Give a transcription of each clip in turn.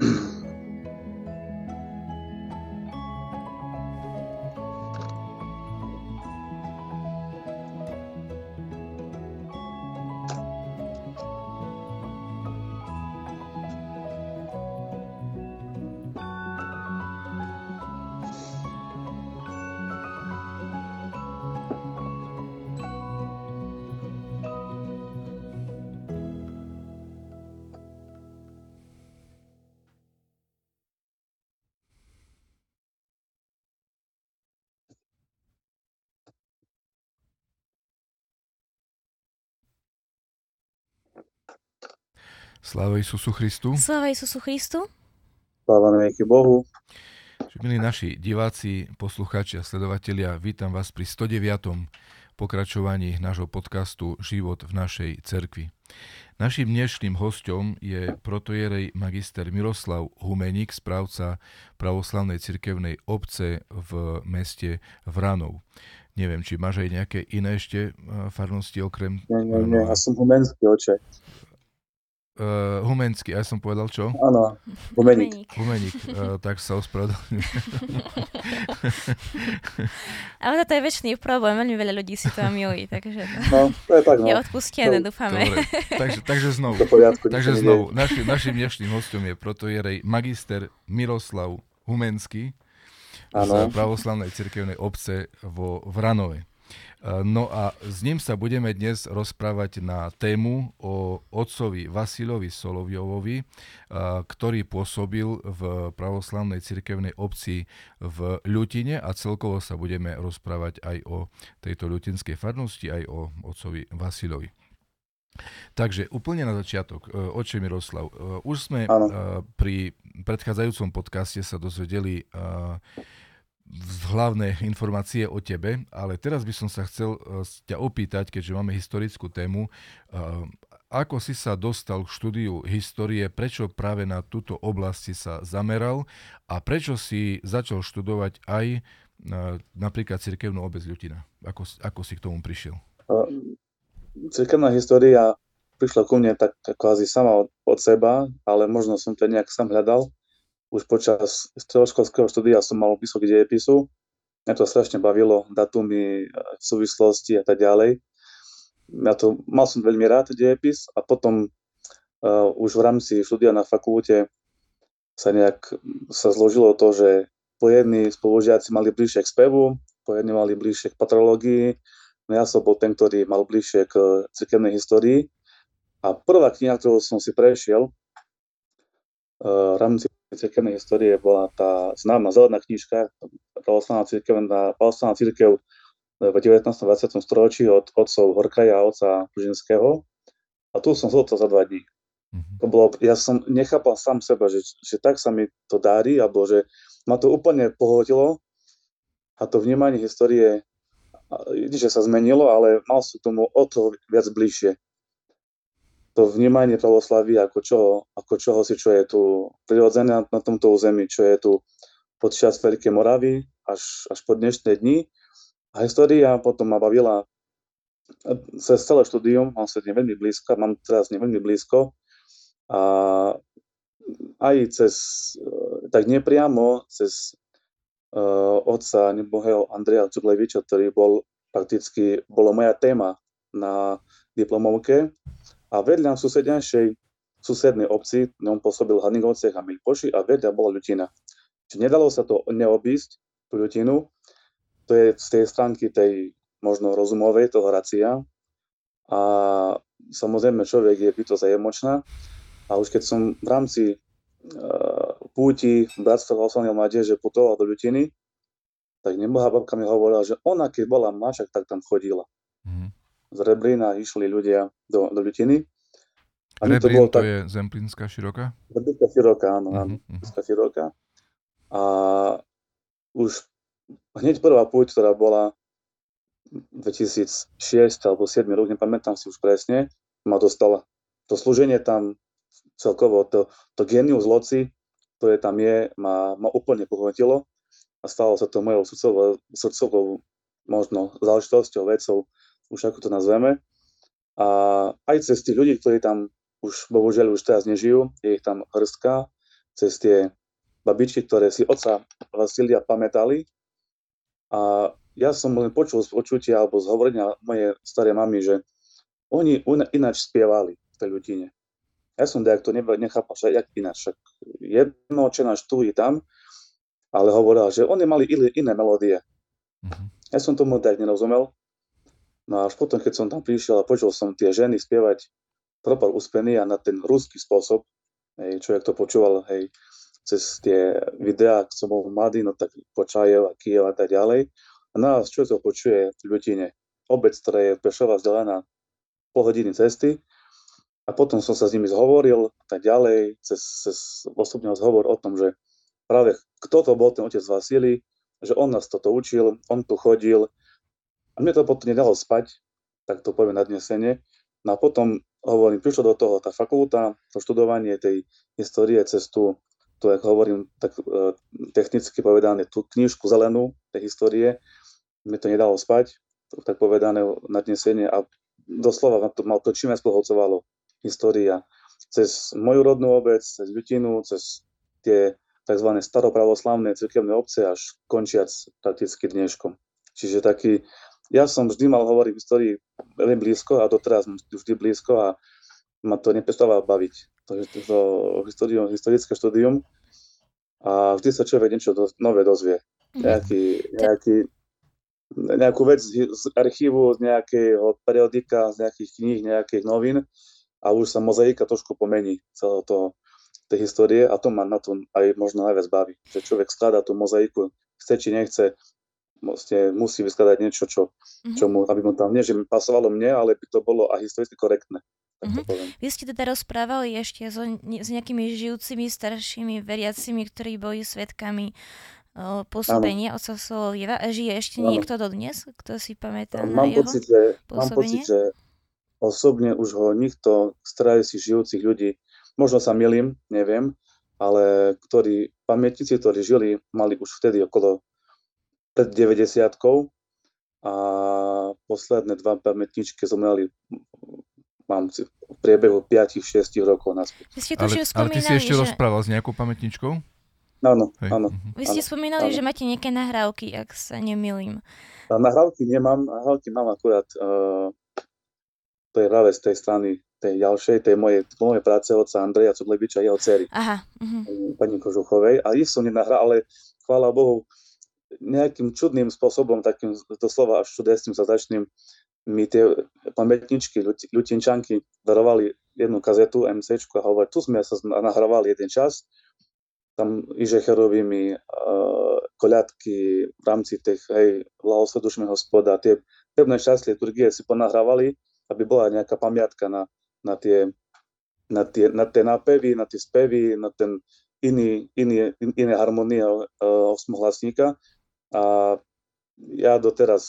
mm Sláva Isusu Christu. Sláva Isusu Christu. Sláva na Bohu. Milí naši diváci, poslucháči a sledovatelia, vítam vás pri 109. pokračovaní nášho podcastu Život v našej cerkvi. Naším dnešným hostom je protojerej magister Miroslav Humeník, správca pravoslavnej cirkevnej obce v meste Vranov. Neviem, či máš aj nejaké iné ešte eh, farnosti okrem... Nie, nie, nie, ja som humenský oče. Uh, Humenský, ja som povedal čo? Áno, Humeník. Humeník, uh, tak sa ospravedlňujem. Ale toto je väčší problém, veľmi veľa ľudí si to milí, takže no, to je, tak, no. je odpustené, to, dúfame. Dobre, takže, takže znovu, poriadku, takže znovu naši, našim dnešným hostom je protojerej magister Miroslav Humenský z pravoslavnej cirkevnej obce vo Vranove. No a s ním sa budeme dnes rozprávať na tému o otcovi Vasilovi Solovjovovi, ktorý pôsobil v pravoslavnej cirkevnej obci v Ľutine a celkovo sa budeme rozprávať aj o tejto ľutinskej farnosti, aj o otcovi Vasilovi. Takže úplne na začiatok, e, oče Miroslav, e, už sme ano. E, pri predchádzajúcom podcaste sa dozvedeli hlavné informácie o tebe, ale teraz by som sa chcel uh, ťa opýtať, keďže máme historickú tému, uh, ako si sa dostal k štúdiu histórie, prečo práve na túto oblasť si sa zameral a prečo si začal študovať aj uh, napríklad cirkevnú obec Ľutina? Ako, ako si k tomu prišiel? Cirkevná história prišla ku mne tak kvázi sama od, od seba, ale možno som to nejak sám hľadal už počas stredoškolského štúdia som mal vysoký dejepisu. Mňa to strašne bavilo, datumy, súvislosti a tak ďalej. Ja to, mal som veľmi rád dejepis a potom uh, už v rámci štúdia na fakulte sa nejak sa zložilo to, že po jedni spolužiaci mali bližšie k spevu, po jedni mali bližšie k patrológii, no ja som bol ten, ktorý mal bližšie k cirkevnej histórii. A prvá kniha, ktorú som si prešiel v rámci cirkevnej histórie bola tá známa zelená knižka Pravoslavná církev, Pravoslavná církev v 19. 20. storočí od otcov Horkaja a otca Ružinského. A tu som zhodol za dva dní. Mm-hmm. To bolo, ja som nechápal sám seba, že, že tak sa mi to dári, alebo že ma to úplne pohodilo a to vnímanie histórie, že sa zmenilo, ale mal som tomu o to viac bližšie to vnímanie pravoslavy ako čoho, ako čoho si, čo je tu prirodzené na tomto území, čo je tu podčas Veľkej Moravy až, až po dnešné dni. A história potom ma bavila cez celé štúdium, mám sa veľmi blízko, mám teraz veľmi blízko a aj cez, tak nepriamo, cez uh, otca nebohého Andreja Čubleviča, ktorý bol prakticky, bolo moja téma na diplomovke, a vedľa v susednejšej susednej obci, on pôsobil Hanigovciach a Milpoši a vedľa bola Ľutina. Čiže nedalo sa to neobísť, tú Ľutinu, to je z tej stránky tej možno rozumovej, toho racia. A samozrejme človek je bytosť aj. A už keď som v rámci uh, púti Bratstva Hlasovania mládeže putoval do Ľutiny, tak nebohá babka mi hovorila, že ona keď bola mačak, tak tam chodila. Mm z Reblína išli ľudia do, do Ľutiny. A Reblín to, bolo to tak... je Zemplínska široká? Zemplínska široká, áno, uh-huh, áno, uh-huh. široká. A už hneď prvá púť, ktorá bola 2006 alebo 2007 rok, nepamätám si už presne, ma dostala. To slúženie tam celkovo, to, to genius loci, ktoré tam je, ma, ma úplne pohotilo a stalo sa to mojou srdcovou, srdcovou možno záležitosťou, vecou, už ako to nazveme. A aj cez tých ľudí, ktorí tam už bohužiaľ už teraz nežijú, je ich tam hrstka, cez tie babičky, ktoré si oca Vasilia pamätali. A ja som len počul z počutia alebo z hovorenia mojej staré mamy, že oni ináč spievali v tej ľudine. Ja som tak to nechápal, že jak ináč. Však jedno, čo náš tu i tam, ale hovoril, že oni mali iné melódie. Uh-huh. Ja som tomu tak nerozumel. No a až potom, keď som tam prišiel a počul som tie ženy spievať propal uspený a na ten ruský spôsob, hej, človek to počúval, hej, cez tie videá, keď som bol mladý, no tak Počajev a Kiev a tak ďalej. A nás čo to počuje v Ľutine. Obec, ktorá je Pešova vzdialená pol hodiny cesty. A potom som sa s nimi zhovoril tak ďalej, cez, cez osobný zhovor o tom, že práve kto to bol ten otec Vasily, že on nás toto učil, on tu chodil. A mne to potom nedalo spať, tak to poviem nadnesenie. No a potom, hovorím, prišlo do toho tá fakulta, to študovanie tej histórie cez tú tu, ako hovorím, tak uh, technicky povedané, tú knižku zelenú tej histórie, mi to nedalo spať, tak povedané nadnesenie a doslova to, mal to čím viac história. Cez moju rodnú obec, cez Ľutinu, cez tie tzv. staropravoslavné cirkevné obce až končiac prakticky dneškom. Čiže taký, ja som vždy mal hovoriť v histórii veľmi blízko a doteraz vždy blízko a ma to neprestáva baviť to, to historium, historické štúdium a vždy sa človek niečo do, nové dozvie. Mhm. Nejaký, nejaký, nejakú vec z archívu, z nejakého periodika, z nejakých kníh, nejakých novín a už sa mozaika trošku pomení celého toho, tej histórie a to ma na tom aj možno najviac baví, že človek skladá tú mozaiku, chce či nechce, vlastne musí vyskladať niečo, čo, mm-hmm. čo mu, aby mu tam, nie že pasovalo mne, ale by to bolo aj historicky korektné. Mm-hmm. Vy ste teda rozprávali ešte so, s nejakými žijúcimi staršími veriacimi, ktorí boli svetkami uh, pôsobenia otca Solovieva. A žije ešte ano. niekto dodnes, kto si pamätá mám na jeho pocit, že, Mám pocit, že osobne už ho nikto z si žijúcich ľudí, možno sa milím, neviem, ale ktorí, pamätníci, ktorí žili, mali už vtedy okolo pred 90 a posledné dva pamätničky zomreli mám v priebehu 5-6 rokov naspäť. Vy ste ale, ale ty si ešte že... rozprával s nejakou pamätničkou? Áno, áno. Vy ste áno, spomínali, áno. že máte nejaké nahrávky, ak sa nemilím. Nahrávky nemám, nahrávky mám akurát uh, to je práve z tej strany tej ďalšej, tej mojej, mojej práce otca Andreja Cudlebiča a jeho dcery. Aha. Uh-huh. Pani Kožuchovej. A ich som nenahral, ale chvála Bohu, nejakým čudným spôsobom, takým doslova až čudesným sa začným mi tie pamätničky, ľutinčanky darovali jednu kazetu MC a hovorili, tu sme sa nahrávali jeden čas, tam Ižecherovými uh, koľadky v rámci tých, hej, Lahosledušme hospoda, tie pevné časti liturgie si ponahrávali, aby bola nejaká pamiatka na, na, tie, na, tie, na tie nápevy, na tie spevy, na ten iný, iný, iné harmonie uh, osmohlasníka. A ja doteraz,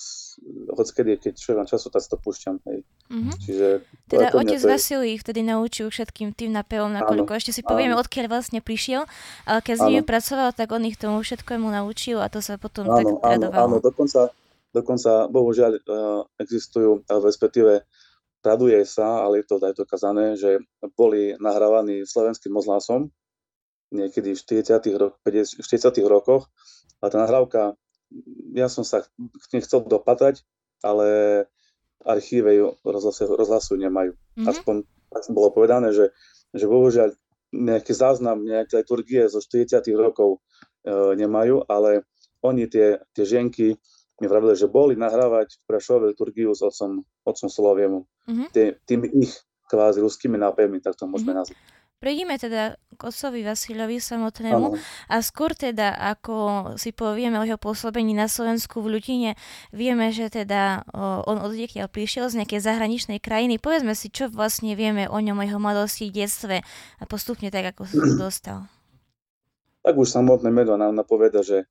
hoď kedy, keď čo mám času, tak to púšťam. Hej. Mm-hmm. Čiže, teda otec je... Vasilij ich vtedy naučil všetkým tým napevom, nakoľko ešte si povieme, áno. odkiaľ vlastne prišiel, ale keď s nimi pracoval, tak on ich tomu všetkému naučil a to sa potom áno, tak tradovalo. Áno, dokonca, dokonca bohužiaľ uh, existujú, alebo respektíve traduje sa, ale je to aj dokázané, že boli nahrávaní slovenským mozhlasom niekedy v 40. Ro- 50, 40. rokoch a tá nahrávka ja som sa nechcel dopatrať, ale archíve ju rozhlasu, rozhlasu nemajú. Mm-hmm. Aspoň tak bolo povedané, že, že bohužiaľ nejaký záznam, nejaké liturgie zo 40 rokov e, nemajú, ale oni tie, tie ženky mi vravili, že boli nahrávať v Prešove liturgiu s otcom, otcom Soloviemu. Mm-hmm. Tý, tými ich kvázi ruskými nápevmi, tak to môžeme mm-hmm. nazvať. Prejdime teda k otcovi Vasilovi samotnému a skôr teda, ako si povieme o jeho pôsobení na Slovensku v Ľutine, vieme, že teda o, on odjekiaľ prišiel z nejakej zahraničnej krajiny. Povedzme si, čo vlastne vieme o ňom, o jeho mladosti, detstve a postupne tak, ako sa dostal. Tak už samotné meno nám napoveda, že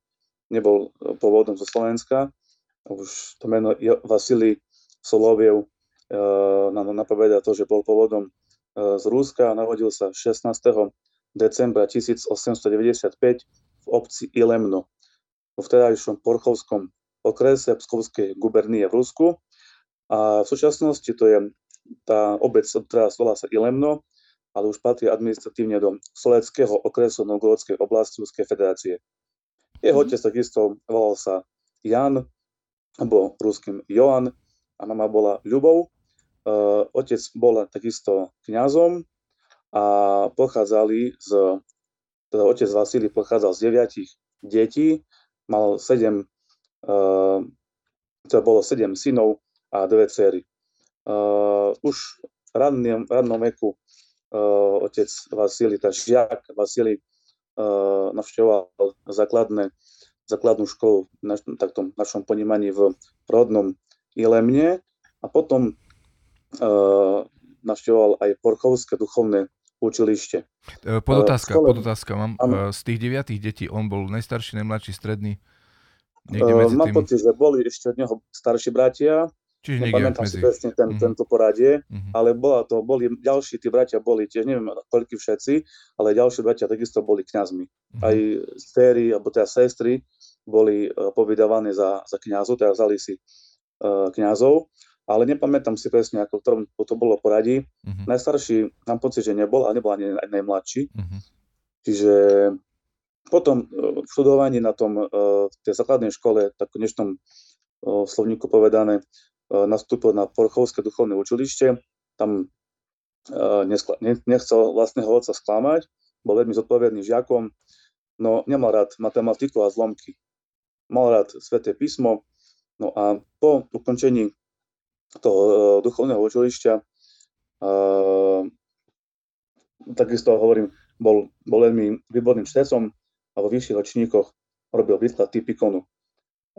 nebol pôvodom zo Slovenska. Už to meno Vasily Soloviev e, nám napoveda to, že bol pôvodom z Rúska a narodil sa 16. decembra 1895 v obci Ilemno vo vtedajšom Porchovskom okrese Pskovskej gubernie v Rusku. A v súčasnosti to je tá obec, ktorá volá sa Ilemno ale už patrí administratívne do Soleckého okresu Novgorodskej oblasti Ruskej federácie. Jeho otec takisto volal sa Jan, alebo ruským Joan, a mama bola Ľubov. Uh, otec bol takisto kňazom a pochádzali z, teda otec Vasily pochádzal z deviatich detí, mal sedem, uh, teda bolo sedem synov a dve cery. Uh, už v rannom, rannom veku otec Vasily, tá žiak Vasily navštevoval základné, základnú školu v naš, taktom našom ponímaní v rodnom Ilemne a potom navštevoval aj Porchovské duchovné učilište. E, podotázka, uh, podotázka mám. Uh, z tých deviatých detí on bol najstarší, najmladší, stredný? Niekde medzi uh, mám tým... pocit, že boli ešte od neho starší bratia. Čiže Nepamätám medzi... si presne ten, uh-huh. tento poradie, uh-huh. ale bola to, boli ďalší, tí bratia boli tiež, neviem koľky všetci, ale ďalší bratia takisto boli kňazmi. Uh-huh. Aj séry, alebo teda sestry boli uh, povydávané za, za kňazov, teda vzali si uh, kňazov ale nepamätám si presne, ako v ktorom to bolo poradí. Uh-huh. Najstarší mám pocit, že nebol, ale nebol ani najmladší. Uh-huh. Čiže potom e, v študovaní na tom, e, v tej základnej škole, tak v dnešnom slovníku povedané, nastúpil na Porchovské duchovné učilište. Tam nechcel vlastného otca sklamať, bol veľmi zodpovedný žiakom, no nemal rád matematiku a zlomky. Mal rád sveté písmo, no a po ukončení toho e, duchovného učilišťa. A, takisto hovorím, bol, bol veľmi výborným čtecom a vo vyšších ročníkoch robil výklad typikonu.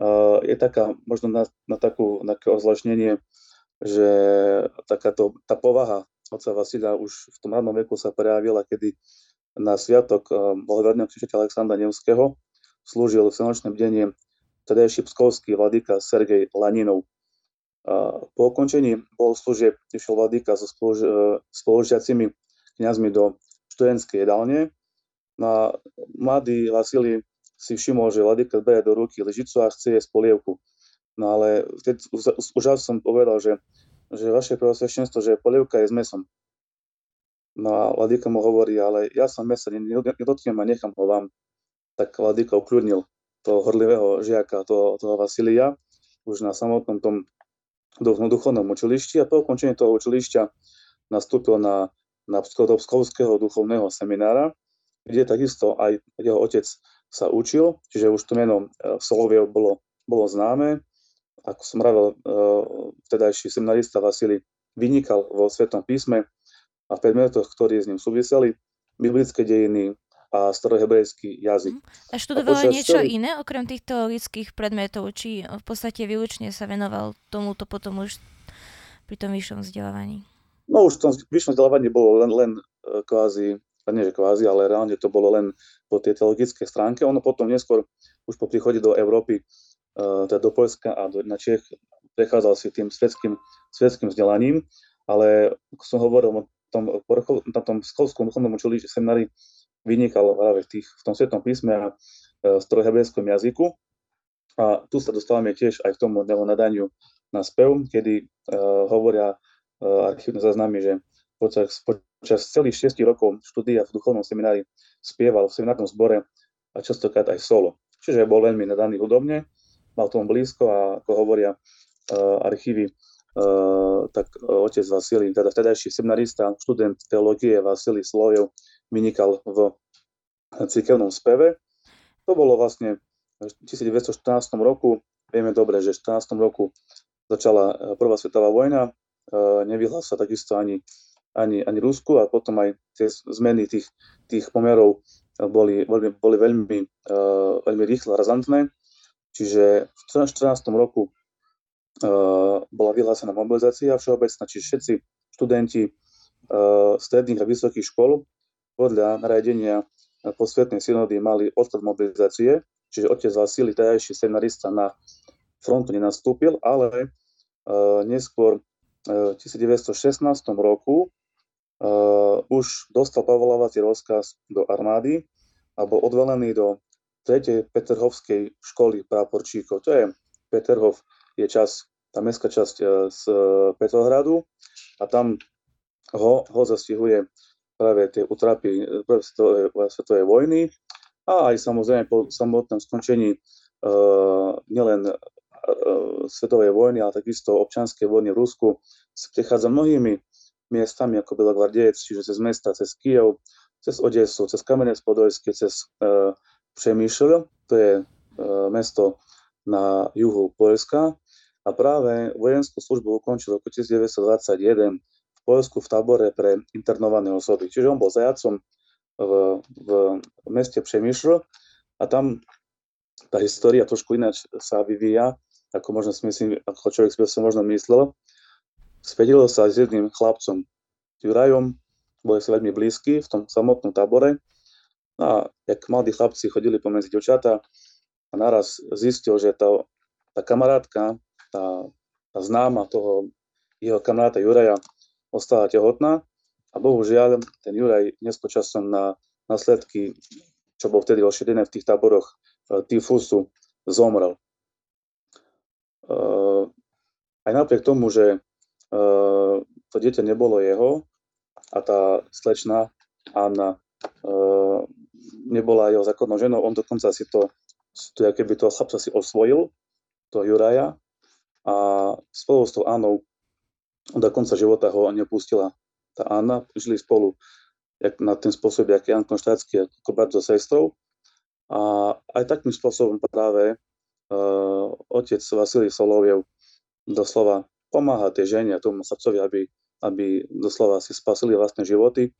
A, je taká, možno na, na, takú, také ozlačnenie, že takáto, tá povaha otca Vasila už v tom radnom veku sa prejavila, kedy na sviatok blahoverného křičateľa Alexandra Nevského slúžil v senočné bdenie tedajší pskovský vladyka Sergej Laninov. Po ukončení služieb išiel Vladyka so spoluž, e, spolužiacimi kniazmi do študentskej jedálne. No a mladý Vasily si všimol, že Vladyka berie do ruky lyžicu a chce jesť polievku. No ale vtedy už, som povedal, že, že vaše prvosvešenstvo, že polievka je s mesom. No a Vladyka mu hovorí, ale ja som mesa nedotknem a nechám ho vám. Tak Vladyka ukľudnil toho horlivého žiaka, toho, toho Vasilia, už na samotnom tom duchovnom učilišti a po ukončení toho učilišťa nastúpil na, na do Pskovského duchovného seminára, kde takisto aj jeho otec sa učil, čiže už to meno e, Soloviev bolo, bolo známe. Ako som vravel, e, vtedajší seminarista Vasily vynikal vo Svetom písme a v predmetoch, ktorí s ním súviseli, biblické dejiny, a starohebrejský jazyk. Mhm. A študoval aj niečo celý... iné, okrem týchto lidských predmetov, či v podstate výlučne sa venoval tomuto potom už pri tom vyššom vzdelávaní? No už v tom vyššom vzdelávaní bolo len, len e, kvázi, nie že kvázi, ale reálne to bolo len po tej teologické stránke. Ono potom neskôr už po príchode do Európy, e, teda do Polska a do, na Čech, prechádzal si tým svetským, svetským vzdelaním, ale ako som hovoril, o tom, na tom skovskom duchovnom učili seminári vynikal práve v, tých, v tom svetom písme a v e, strojhebrejskom jazyku. A tu sa dostávame tiež aj k tomu nadaniu na spev, kedy uh, hovoria uh, archívne záznamy, že počas, počas celých 6 rokov štúdia v duchovnom seminári spieval v seminárnom zbore a častokrát aj solo. Čiže bol veľmi nadaný hudobne, mal tomu blízko a ako hovoria uh, archívy, uh, tak otec Vasily, teda vtedajší seminarista, študent teológie Vasily Slojev, vynikal v cirkevnom speve. To bolo vlastne v 1914 roku. Vieme dobre, že v 14. roku začala eh, Prvá svetová vojna, eh, nevyhla sa takisto ani, ani, ani Rusku a potom aj tie zmeny tých, tých pomerov boli, boli, boli veľmi, uh, veľmi rýchle, razantné. Čiže v 14. roku bola vyhlásená mobilizácia všeobecná, čiže všetci študenti stredných a vysokých škôl podľa nariadenia posvetnej synody mali odklad mobilizácie, čiže otec Vasily, tajajší seminarista na frontu nenastúpil, ale uh, neskôr uh, v 1916 roku uh, už dostal povolovací rozkaz do armády a bol odvelený do 3. Peterhovskej školy práporčíkov. To je Peterhov, je čas, tá mestská časť z Petrohradu a tam ho, ho zastihuje práve tie utrapy svetovej, svetovej vojny. A aj samozrejme po samotnom skončení uh, nielen uh, svetovej vojny, ale takisto občanskej vojny v Rusku sa prechádza mnohými miestami, ako byla Gvardiec, čiže cez mesta, cez Kiev, cez Odesu, cez Kamenec Podojský, cez uh, Přemýšľ, to je uh, mesto na juhu Polska a práve vojenskú službu ukončil v roku 1921 v Polsku v tábore pre internované osoby. Čiže on bol zajacom v, v meste Přemýšľ a tam tá história trošku ináč sa vyvíja, ako možno si ako človek si sa možno myslel. Svedilo sa s jedným chlapcom, Jurajom, boli sa veľmi blízky v tom samotnom tábore. A jak mladí chlapci chodili pomedzi devčatá, a naraz zistil, že tá, tá kamarátka, tá, tá známa toho jeho kamaráta Juraja ostala tehotná a bohužiaľ ten Juraj nespočasom na následky, čo bol vtedy ošedené v tých táboroch e, tyfusu, zomrel. E, aj napriek tomu, že e, to dieťa nebolo jeho a tá slečna Anna nebola jeho zákonnou ženou, on dokonca si to to keby toho chlapca si osvojil, to Juraja, a spolu s tou Anou do konca života ho nepustila. Tá Anna, žili spolu jak, na ten spôsob, jak Jan Konštátsky, ako brat so sestrou. A aj takým spôsobom práve uh, otec Vasilij Soloviev doslova pomáha tej žene a tomu chlapcovi, aby, aby doslova si spasili vlastné životy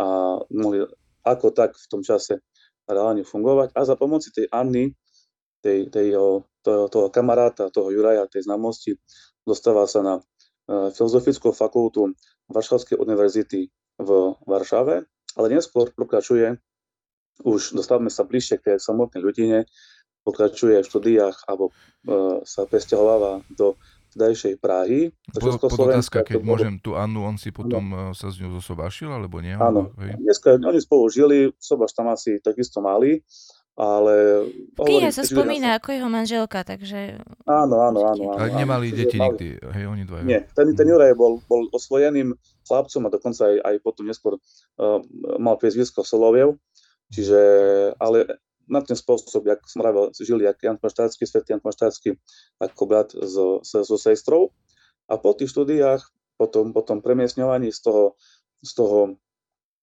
a mohli ako tak v tom čase reálne fungovať. A za pomoci tej Anny, tej, tej, toho, toho kamaráta, toho Juraja, tej známosti, dostáva sa na Filozofickú fakultu Varšavskej univerzity v Varšave, ale neskôr pokračuje, už dostávame sa bližšie k tej samotnej ľudine, pokračuje v štúdiách alebo uh, sa presťahováva do vtedajšej Prahy. Po, podotázka, keď bolo... môžem tú Annu, on si potom no. sa s ňou zosobášil, alebo nie? Áno, dneska oni spolu žili, sobaš tam asi takisto mali, ale... V knihe sa spomína ako jeho manželka, takže... Áno, áno, áno. áno ale nemali áno, deti mali... nikdy, hej, oni dvaja. Nie, ten, ten Juraj bol, bol osvojeným chlapcom a dokonca aj, aj potom neskôr uh, mal priezvisko Soloviev, čiže, ale na ten spôsob, jak som hovoril, žili jak Jan Konštátsky, svet Jan Konštátsky, ako brat so, so, so sestrou. A po tých štúdiách, potom, potom premiesňovaní z toho, z toho,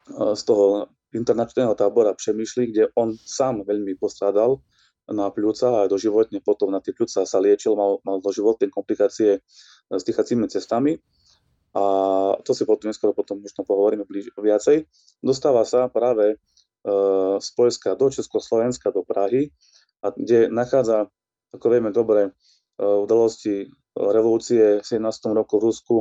e, z toho internačného tábora Přemýšli, kde on sám veľmi postrádal na pľúca a doživotne potom na tie pľúca sa liečil, mal, mal doživotné komplikácie s dýchacími cestami. A to si potom neskôr potom možno pohovoríme blíž, viacej. Dostáva sa práve z Polska do Československa, do Prahy, a kde nachádza, ako vieme dobre, udalosti revolúcie v 17. roku v Rusku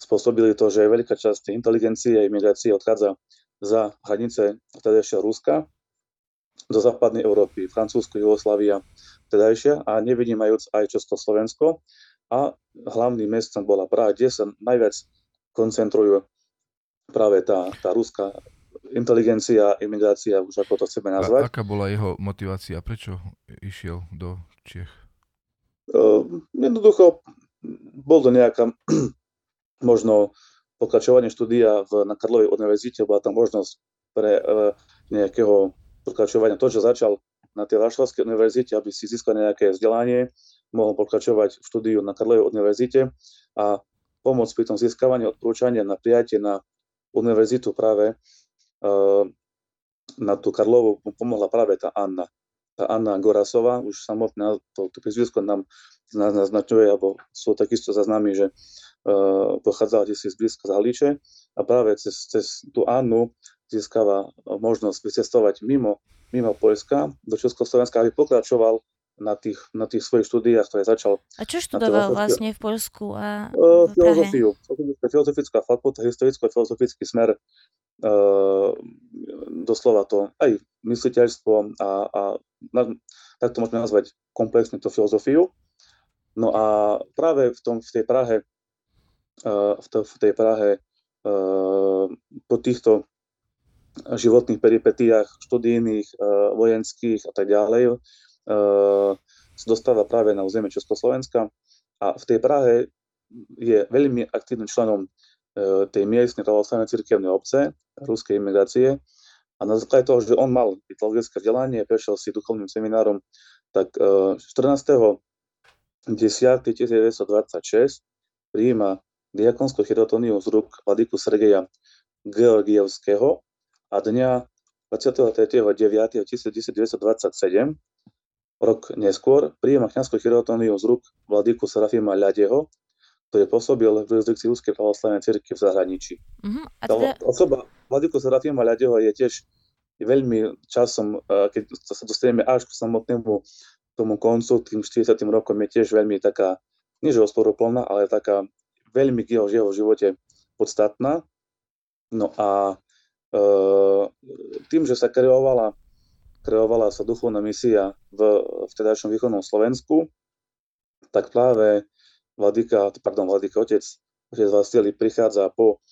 spôsobili to, že veľká časť inteligencie a imigrácie odchádza za hranice vtedajšieho Ruska do západnej Európy, Francúzsko, Jugoslavia vtedajšia a nevidímajúc aj Československo. A hlavným mestom bola Praha, kde sa najviac koncentrujú práve tá, tá ruská inteligencia, imigrácia, už ako to chceme nazvať. A aká bola jeho motivácia? Prečo išiel do Čech? Uh, jednoducho, bol to nejaká možno pokračovanie štúdia v, na Karlovej univerzite, bola tam možnosť pre uh, nejakého pokračovania. To, že začal na tej Varšavskej univerzite, aby si získal nejaké vzdelanie, mohol pokračovať v štúdiu na Karlovej univerzite a pomôcť pri tom získavaní odporúčania na prijatie na univerzitu práve Ehm, na tú Karlovu pomohla práve tá Anna. Tá Anna Gorasová, už samotné to, to prizvisko nám naznačuje, alebo sú takisto zaznámi, že pochádzala si blízka z Haliče a práve cez, cez tú Annu získava možnosť vycestovať mimo, mimo Polska do Československa, aby pokračoval na tých, na tých svojich štúdiách, ktoré začal. A čo študoval vlastne v Polsku a v Filozofiu. Filozofická fakulta, historicko-filozofický smer uh, doslova to aj mysliteľstvo a, a na, tak to môžeme nazvať komplexne to filozofiu. No a práve v, tom, v tej Prahe, v, to, v tej Prahe po týchto životných peripetiách študijných, vojenských a tak ďalej sa dostáva práve na územie Československa a v tej Prahe je veľmi aktívnym členom tej miestnej pravoslavnej cirkevnej obce, ruskej imigrácie. A na základe toho, že on mal teologické vzdelanie, prešiel si duchovným seminárom, tak 14. 10. 1926 prijíma diakonskú chirotoniu z rúk vladyku Sergeja Georgievského a dňa 23.9.1927 rok neskôr prijíma kniazskú chirotoniu z rúk vladyku Serafima Ľadeho, ktorý pôsobil v jurisdikcii Ruskej pravoslavnej cirkvi v zahraničí. Uh-huh. A teda... Osoba Vladiku Serafima Ľadeho je tiež veľmi časom, keď sa dostaneme až k samotnému tomu koncu, tým 40. rokom je tiež veľmi taká, nie že ale taká veľmi k jeho, jeho živote podstatná. No a e, tým, že sa kreovala, kreovala sa duchovná misia v vtedajšom východnom Slovensku, tak práve Vladika, pardon, Vladika, otec, otec Vasily prichádza po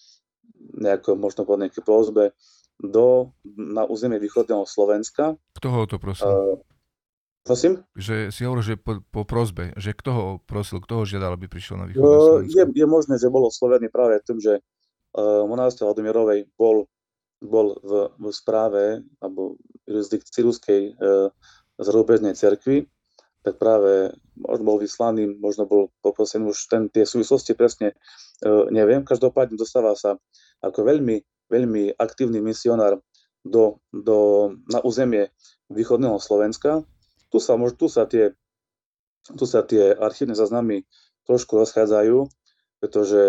nejakom, možno po nejakej prozbe do, na územie východného Slovenska. Kto ho to prosil? Uh, prosím? Že si hovoril, že po, po prozbe, že kto ho prosil, kto ho žiadal, aby prišiel na východné uh? Je, je možné, že bol oslovený práve tým, že uh, monástor Vladimirovej bol, bol v, v správe alebo jurisdikcii ruskej uh, zrubeznej cerkvy tak práve možno bol vyslaný, možno bol poprosený už ten, tie súvislosti presne e, neviem. Každopádne dostáva sa ako veľmi, veľmi aktívny misionár do, do, na územie východného Slovenska. Tu sa, tu sa, tie, tu sa tie archívne záznamy trošku rozchádzajú, pretože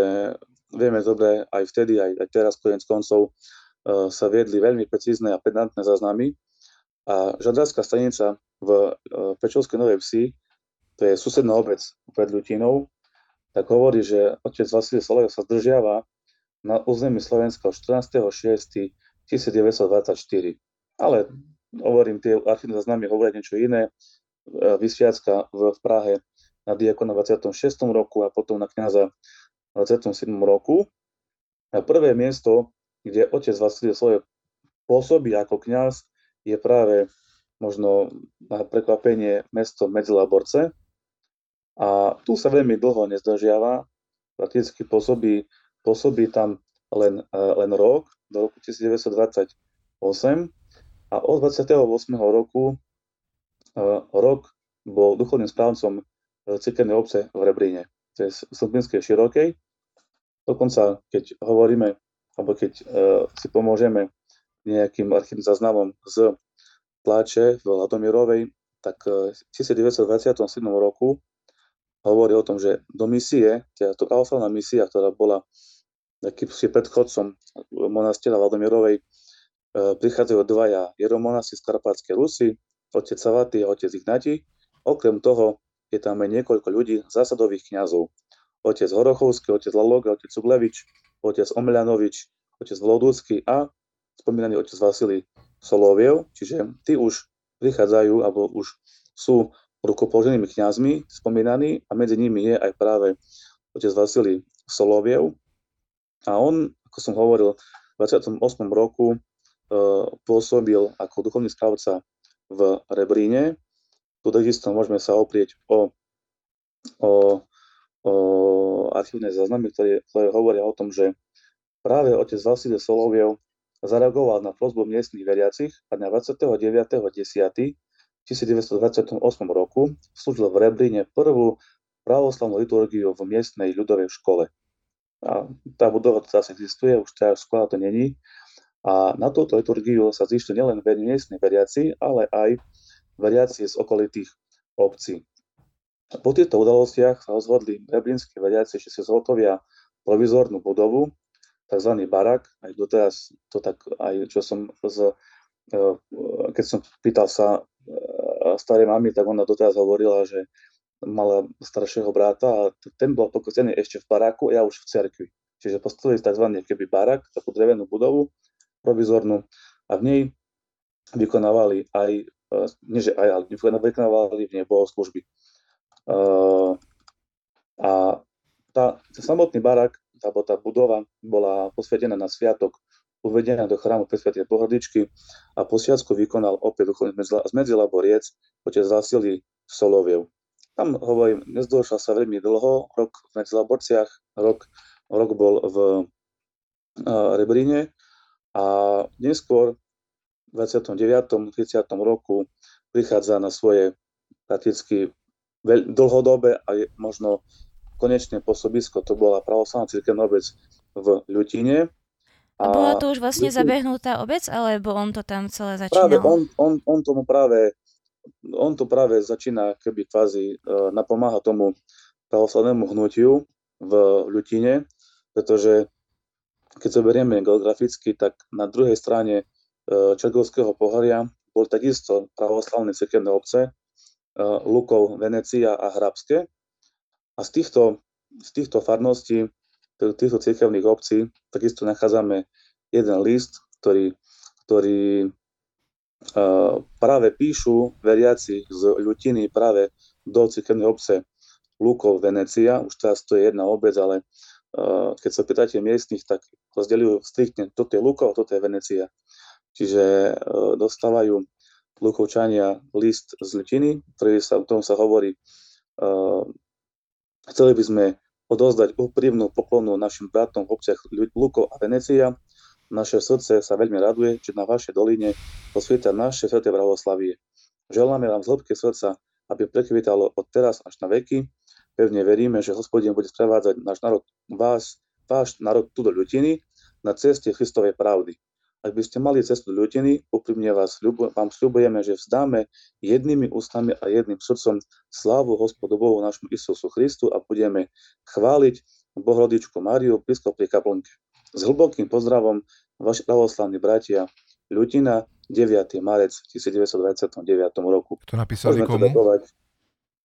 vieme dobre, aj vtedy, aj, aj teraz konec koncov uh, sa viedli veľmi precízne a pedantné záznamy. A žadárska stanica v e, Pečovskej Novej Vsi, to je susedná obec pred Ľutinou, tak hovorí, že otec Vasilij Solejov sa zdržiava na území Slovenska od 14.6.1924. Ale hovorím, tie archívne záznamy hovoria niečo iné. E, Vysviacka v Prahe na diakona v 26. roku a potom na kniaza v 27. roku. A prvé miesto, kde otec Vasilij Solejov pôsobí ako kňaz, je práve možno na prekvapenie mesto Medzilaborce. A tu sa veľmi dlho nezdržiava, prakticky pôsobí, pôsobí tam len, e, len rok, do roku 1928 a od 28. roku uh, rok bol duchovným správcom e, cirkevnej obce v Rebríne, to je Slubinskej Širokej. Dokonca, keď hovoríme, alebo keď uh, si pomôžeme nejakým archívnym záznamom z tlače v Ladomirovej, tak v 1927 roku hovorí o tom, že do misie, teda to pravoslavná misia, ktorá bola akýmsi predchodcom monastiera Valdomirovej, e, prichádzajú dvaja jeromonasi z Karpátskej Rusy, otec Savaty a otec Ignati. Okrem toho je tam aj niekoľko ľudí, zásadových kňazov. Otec Horochovský, otec Laloga, otec Uglevič, otec Omľanovič, otec Vlodúcky a spomínaný otec Vasilij Soloviev, čiže tí už prichádzajú alebo už sú rukopoloženými kňazmi spomínaní a medzi nimi je aj práve otec Vasilij Soloviev. A on, ako som hovoril, v 28. roku e, pôsobil ako duchovný správca v Rebríne. Tu takisto môžeme sa oprieť o, o, o archívne záznamy, ktoré, ktoré hovoria o tom, že práve otec Vasilij Soloviev zareagoval na prozbu miestnych veriacich a na 29.10.1928 roku slúžil v Rebríne prvú pravoslavnú liturgiu v miestnej ľudovej škole. A tá budova to zase existuje, už teraz škola to není. A na túto liturgiu sa zišli nielen miestni veriaci, ale aj veriaci z okolitých obcí. Po týchto udalostiach sa rozhodli rebrinskí veriaci, že si zhotovia provizornú budovu, tzv. barak, aj doteraz to tak, aj čo som z, e, keď som pýtal sa e, starej mamy, tak ona doteraz hovorila, že mala staršieho bráta a ten bol pokostený ešte v baráku ja už v cerkvi. Čiže postavili tzv. keby barak, takú drevenú budovu provizornú a v nej vykonávali aj, e, nie že aj, ale vykonávali v nej bohoslužby. Uh, a tá, samotný barak alebo tá budova bola posvetená na sviatok uvedená do chrámu Presvetej Bohordičky a posiacku vykonal opäť duchovný z Medzilaboriec otec Vasilij Soloviev. Tam, hovorím, nezdôšal sa veľmi dlho, rok v Medzilaborciach, rok, rok bol v Rebríne a neskôr v 29. 30. roku prichádza na svoje prakticky veľ, dlhodobé a je možno konečné pôsobisko, to bola pravoslavná cirkevná obec v Ľutine. A, a bola to už vlastne Ľutín... zabehnutá obec, alebo on to tam celé začínal? Práve on, on, on tomu práve on to práve začína keby kvázi uh, napomáha tomu pravoslavnému hnutiu v Ľutine, pretože keď sa berieme geograficky, tak na druhej strane uh, Čergovského pohoria boli takisto pravoslavné cirkevné obce, uh, Lukov, Venecia a Hrabské. A z týchto, z týchto farností, týchto cirkevných obcí, takisto nachádzame jeden list, ktorý, ktorý práve píšu veriaci z Ľutiny práve do cirkevnej obce Lukov, Venecia. Už teraz to je jedna obec, ale keď sa pýtate miestnych, tak rozdeľujú striktne, toto je Lukov, toto je Venecia. Čiže dostávajú Lukovčania list z Ľutiny, ktorý sa, o tom sa hovorí, chceli by sme odozdať úprimnú poklonu našim bratom v obciach Lukov a Venecia, naše srdce sa veľmi raduje, že na vašej doline posvieta naše sveté pravoslavie. Želáme vám z hĺbky srdca, aby prekvitalo od teraz až na veky. Pevne veríme, že hospodin bude sprevádzať náš národ, vás, váš národ tu do ľutiny na ceste Kristovej pravdy. Ak by ste mali cestu do ľutiny, úprimne vás, vám sľubujeme, že vzdáme jednými ústami a jedným srdcom slávu Hospodu Bohu našmu Isusu Christu a budeme chváliť Bohrodičku Máriu, blízko pri kaplnke. S hlbokým pozdravom, vaši pravoslavní bratia, Ľutina, 9. marec 1929 roku. To napísali komu? Teda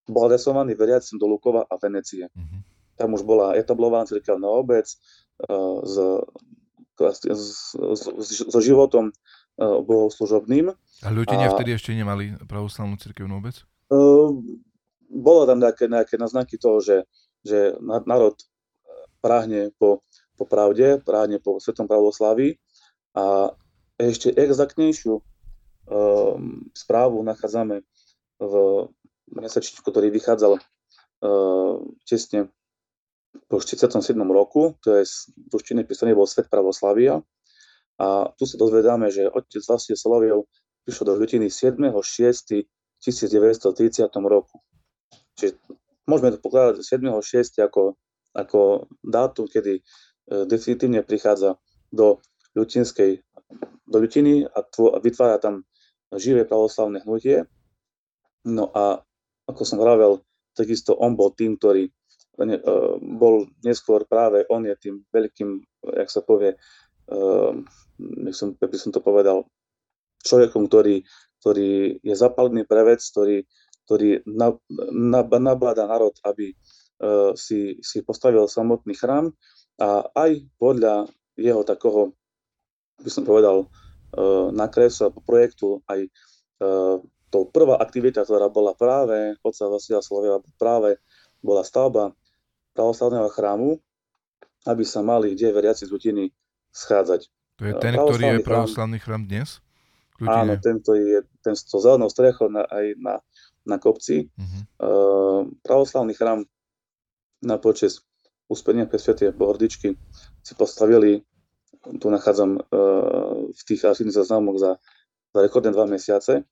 bol adresovaný veriacim do Lukova a Venecie. Uh-huh. Tam už bola etablovaná cirkevná obec uh, s, so životom uh, bohoslužobným. A Ľutine a, vtedy ešte nemali pravoslavnú cirkevnú obec? Uh, bolo tam nejaké, nejaké naznaky toho, že, že národ práhne po po pravde, právne po svetom pravoslaví. A ešte exaktnejšiu um, správu nachádzame v mesačníku, ktorý vychádzal uh, tesne po 47. roku, to je v ruštine písaný bol Svet pravoslavia. A tu sa dozvedáme, že otec Vasil Soloviev prišiel do Ľutiny 7.6.1930 roku. Čiže môžeme to pokladať 7.6. ako, ako dátum, kedy E, definitívne prichádza do ľutinskej, do ľutiny a, tvo, a vytvára tam živé pravoslavné hnutie. No a ako som vravel, takisto on bol tým, ktorý ne, uh, bol neskôr práve on je tým veľkým, jak sa povie, by, som, by som to povedal, človekom, ktorý, ktorý je zapalený pre vec, ktorý, ktorý nabáda národ, aby si, si postavil samotný chrám a aj podľa jeho takého, by som povedal, uh, nakres alebo projektu, aj tou prvá aktivita, ktorá bola práve otca Vasila Slovia, práve bola stavba pravoslavného chrámu, aby sa mali kde veriaci z Lutiny schádzať. To je ten, ktorý je pravoslavný chrám dnes? Ľutine. Áno, tento je ten s zelenou strechou na, aj na, na kopci. Uh-huh. Uh, pravoslavný chrám na počas Úspenia Presviatie Bohordičky si postavili, tu nachádzam uh, v tých archívnych záznamoch za, za rekordné dva mesiace,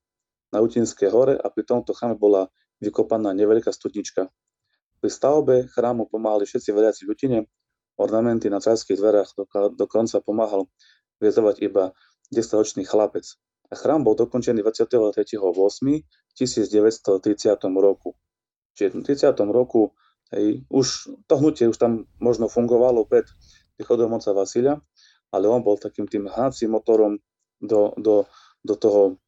na Utinské hore a pri tomto chráme bola vykopaná neveľká studnička. Pri stavbe chrámu pomáhali všetci veriaci v Utine, ornamenty na cárských dverách dokonca pomáhal viezovať iba 10-ročný chlapec. A chrám bol dokončený 23.8.1930 roku. Čiže v 30. roku Hej. Už to hnutie už tam možno fungovalo pred príchodom moca Vasilia, ale on bol takým tým hnacím motorom do, do, do toho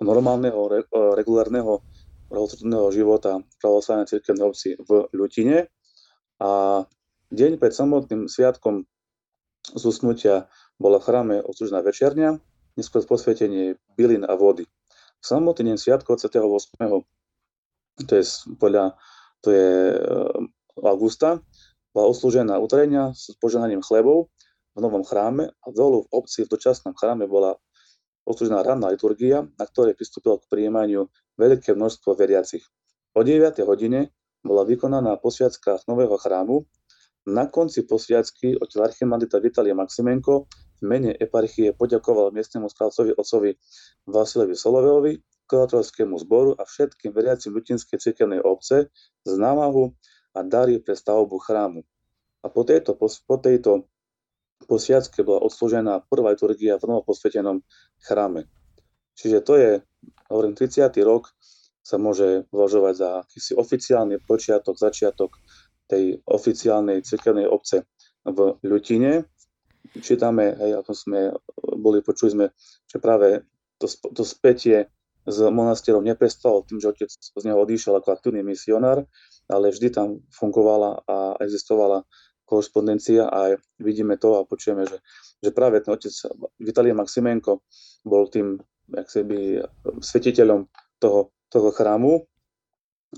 normálneho, re, e, regulárneho pravoslavného života pravoslavnej cirkevnej obci v Ľutine. A deň pred samotným sviatkom zúsnutia bola v chráme odslužená večerňa, neskôr posvietenie bylin a vody. Samotný deň sviatku 28. To je podľa to je eh, augusta, bola oslúžená utrenia s poženaním chlebov v novom chráme a dolu v obci v dočasnom chráme bola oslúžená ranná liturgia, na ktorej pristúpilo k prijímaniu veľké množstvo veriacich. O 9. hodine bola vykonaná posviacka nového chrámu Na konci posviacky otec archimandita Vitalie Maximenko v mene eparchie poďakoval miestnemu správcovi otcovi Vasilovi Soloveovi, kuratórskému zboru a všetkým veriacim Lutinskej cirkevnej obce z námahu a dary pre stavbu chrámu. A po tejto, po, po tejto posviacke bola odslúžená prvá liturgia v novoposvetenom chráme. Čiže to je, hovorím, 30. rok sa môže považovať za akýsi oficiálny počiatok, začiatok tej oficiálnej cirkevnej obce v Ľutine. Čítame, hej, ako sme boli, počuli sme, že práve to, to spätie s monastierom neprestalo tým, že otec z neho odišiel ako aktívny misionár, ale vždy tam fungovala a existovala korrespondencia a vidíme to a počujeme, že, že práve ten otec Vitalie Maximenko bol tým jak by, svetiteľom toho, toho chrámu.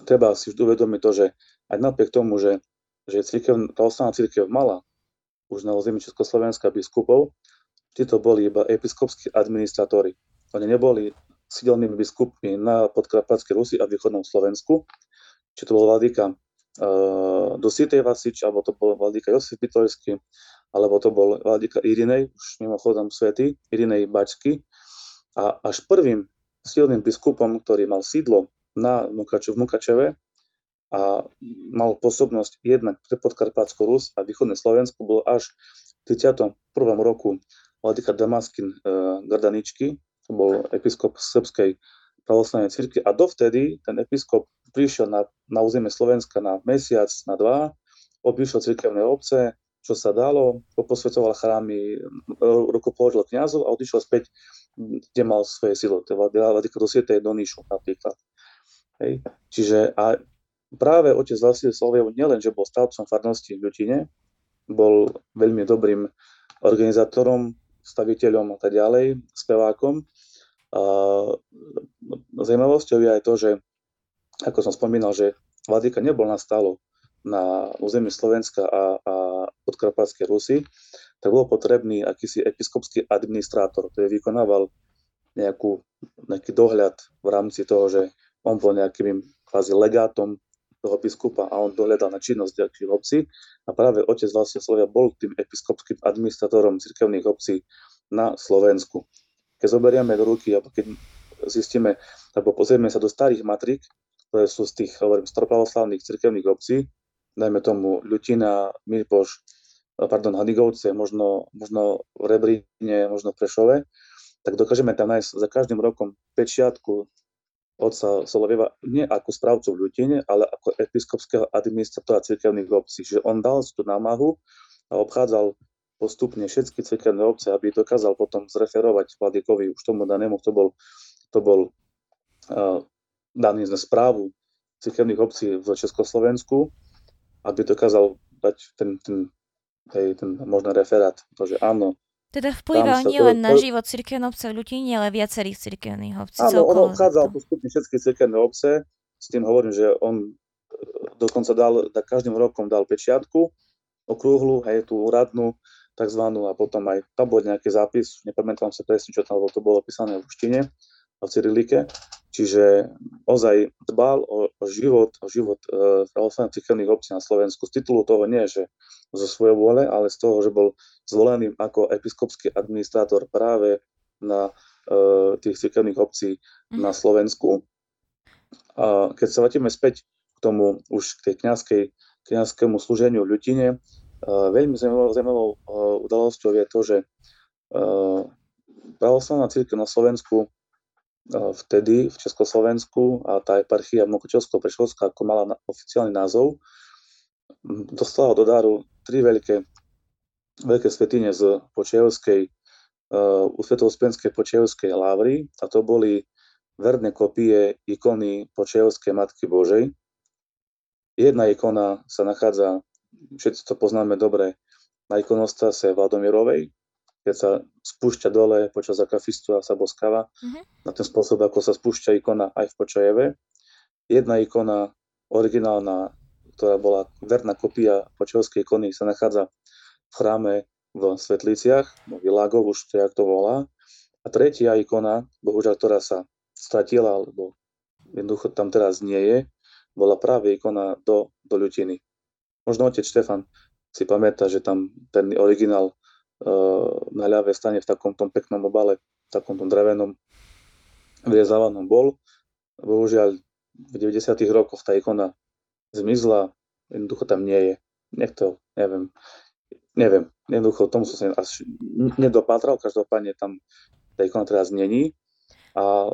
Treba si vždy uvedomiť to, že aj napriek tomu, že, že církev, tá osnovná církev mala už na území Československa biskupov, títo boli iba episkopskí administratóri. Oni neboli sídelnými biskupmi na podkarpatskej Rusi a východnom Slovensku, či to bol vladyka uh, Dositej Vasič, alebo to bol vladyka Josif Pitorský, alebo to bol vladyka Irinej, už mimochodom svety, Irinej Bačky. A až prvým silným biskupom, ktorý mal sídlo na Mukaču, v Mukačeve, a mal pôsobnosť jednak pre Podkarpátsko Rus a východné Slovensko bol až v 31. roku Vladyka Damaskin e, Gardaničky, to bol episkop srbskej pravoslavnej cirkvi a dovtedy ten episkop prišiel na, na územie Slovenska na mesiac, na dva, obišiel cirkevné obce, čo sa dalo, posvetoval chrámy, ruku položil kniazov a odišiel späť, kde mal svoje silo, teda do Svietej Doníšu napríklad. Hej. Čiže a práve otec Vasil Sloviev nielen, že bol stavcom farnosti v Ľutine, bol veľmi dobrým organizátorom, staviteľom a tak ďalej, spevákom. A zaujímavosťou je aj to, že ako som spomínal, že Vladika nebol nastálo na území Slovenska a, a podkarpatskej Rusy, tak bol potrebný akýsi episkopský administrátor, ktorý vykonával nejakú, nejaký dohľad v rámci toho, že on bol nejakým kvázi legátom toho biskupa a on dohľadal na činnosť ďalších obcí a práve otec Slovia bol tým episkopským administratorom cirkevných obcí na Slovensku. Keď zoberieme do ruky, alebo keď zistíme, alebo pozrieme sa do starých matrik, ktoré sú z tých, hovorím, staropravoslavných cirkevných obcí, dajme tomu Ľutina, Mirpoš, pardon, Hanigovce, možno, možno v Rebríne, možno v Prešove, tak dokážeme tam nájsť za každým rokom pečiatku otca Solovieva nie ako správcu v Ľutine, ale ako episkopského administratora cirkevných obcí. Čiže on dal tú námahu a obchádzal postupne všetky cirkevné obce, aby dokázal potom zreferovať Vladikovi už tomu danému, kto bol, kto bol uh, daný za správu cirkevných obcí v Československu, aby dokázal dať ten, ten, ten, ten možný referát, to, že áno, teda vplyval nielen na život cirkevnej obce v Ľutine, ale viacerých cirkevných obcí. Áno, on obchádzal postupne všetky cirkevné obce, s tým hovorím, že on e, dokonca dal, da každým rokom dal pečiatku, okrúhlu, hej, tú úradnú, takzvanú, a potom aj tam bol nejaký zápis, nepamätám sa presne, čo tam bolo, to bolo písané v ruštine, v cyrilike, čiže ozaj dbal o, o život, o život e, pravoslavných cirkevných obcí na Slovensku z titulu toho nie, že zo svojej vôle, ale z toho, že bol zvolený ako episkopský administrátor práve na uh, tých cirkevných obcí mm. na Slovensku. A keď sa vrátime späť k tomu už k tej kniazkej, kniazskému slúženiu v Ľutine, veľmi zaujímavou, uh, udalosťou je to, že uh, pravoslavná církev na Slovensku vtedy v Československu a tá eparchia Mokočovsko-Prešovská ako mala oficiálny názov, dostala do daru tri veľké, veľké svetine z Počejovskej, uh, u Svetospenskej Počejovskej lávry a to boli verné kopie ikony Počejovskej Matky Božej. Jedna ikona sa nachádza, všetci to poznáme dobre, na ikonostase Valdomirovej, keď sa spúšťa dole počas akafistu a sa boskáva, mm-hmm. na ten spôsob, ako sa spúšťa ikona aj v Počajeve. Jedna ikona originálna ktorá bola verná kopia počovskej ikony, sa nachádza v chráme v Svetliciach, v Világov, už to jak to volá. A tretia ikona, bohužiaľ, ktorá sa stratila, alebo jednoducho tam teraz nie je, bola práve ikona do, do ľutiny. Možno otec Štefan si pamätá, že tam ten originál uh, na ľavej stane v takom tom peknom obale, v takom tom drevenom vyrezavanom bol. Bohužiaľ v 90. rokoch tá ikona zmizla, jednoducho tam nie je. Niekto, neviem, neviem, jednoducho tomu som sa až nedopátral, každopádne tam tá ikona teraz není. A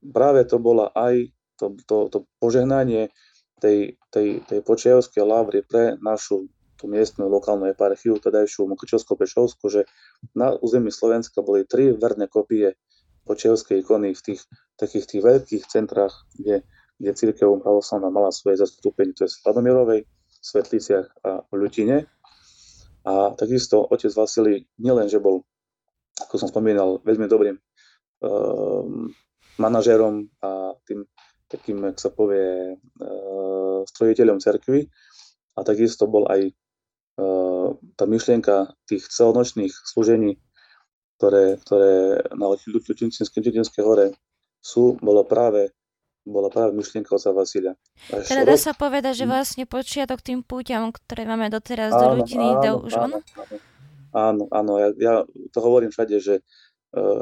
práve to bola aj to, to, to požehnanie tej, tej, tej počievskej lavry pre našu tú miestnu lokálnu eparchiu, tedajšiu Mokočovsko-Pešovsku, že na území Slovenska boli tri verné kopie počievskej ikony v tých takých tých veľkých centrách, kde, kde církev pravoslavná mala svoje zastúpenie, to je v Sladomierovej, Svetliciach a Ľutine. A takisto otec Vasily nielen, že bol, ako som spomínal, veľmi dobrým um, manažérom a tým takým, ak sa povie, uh, strojiteľom cerkvy, a takisto bol aj uh, tá myšlienka tých celonočných služení, ktoré, ktoré na Ľutinskej hore sú, bola práve bola práve myšlienka oca Vasilia. teda dá sa povedať, že mhm. vlastne počiatok tým púťam, ktoré máme doteraz áno, do ľudiny, do už on? Áno, áno, ja, ja to hovorím všade, že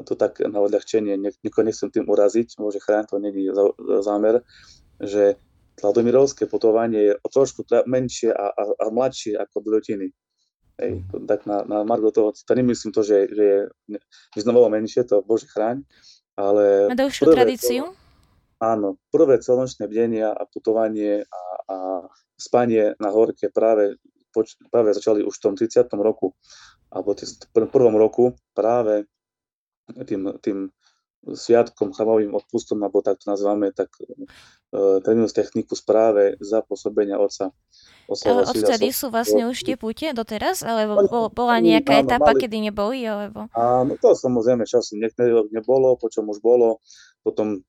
to tak na odľahčenie, nikoho nechcem tým uraziť, môže chráň, to není zámer, že Kladomirovské putovanie je o trošku menšie a, a, a mladšie ako do ľudiny. Hej, tak na, na Margo toho, to nemyslím to, že, že je vyznamovo menšie, to Bože chráň, ale... Má dlhšiu tradíciu? To, áno, prvé celonočné bdenia a putovanie a, a spanie na horke práve, poč, práve začali už v tom 30. roku, alebo v prvom roku práve tým, tým sviatkom, chamovým odpustom, alebo tak to nazvame, tak uh, terminus technicus práve za pôsobenia otca. Ale odtedy sú vlastne už tie púte doteraz? Alebo bola nejaká áno, etapa, mali, kedy neboli? Alebo... Áno, to samozrejme časom niektorý rok nebolo, počom už bolo, potom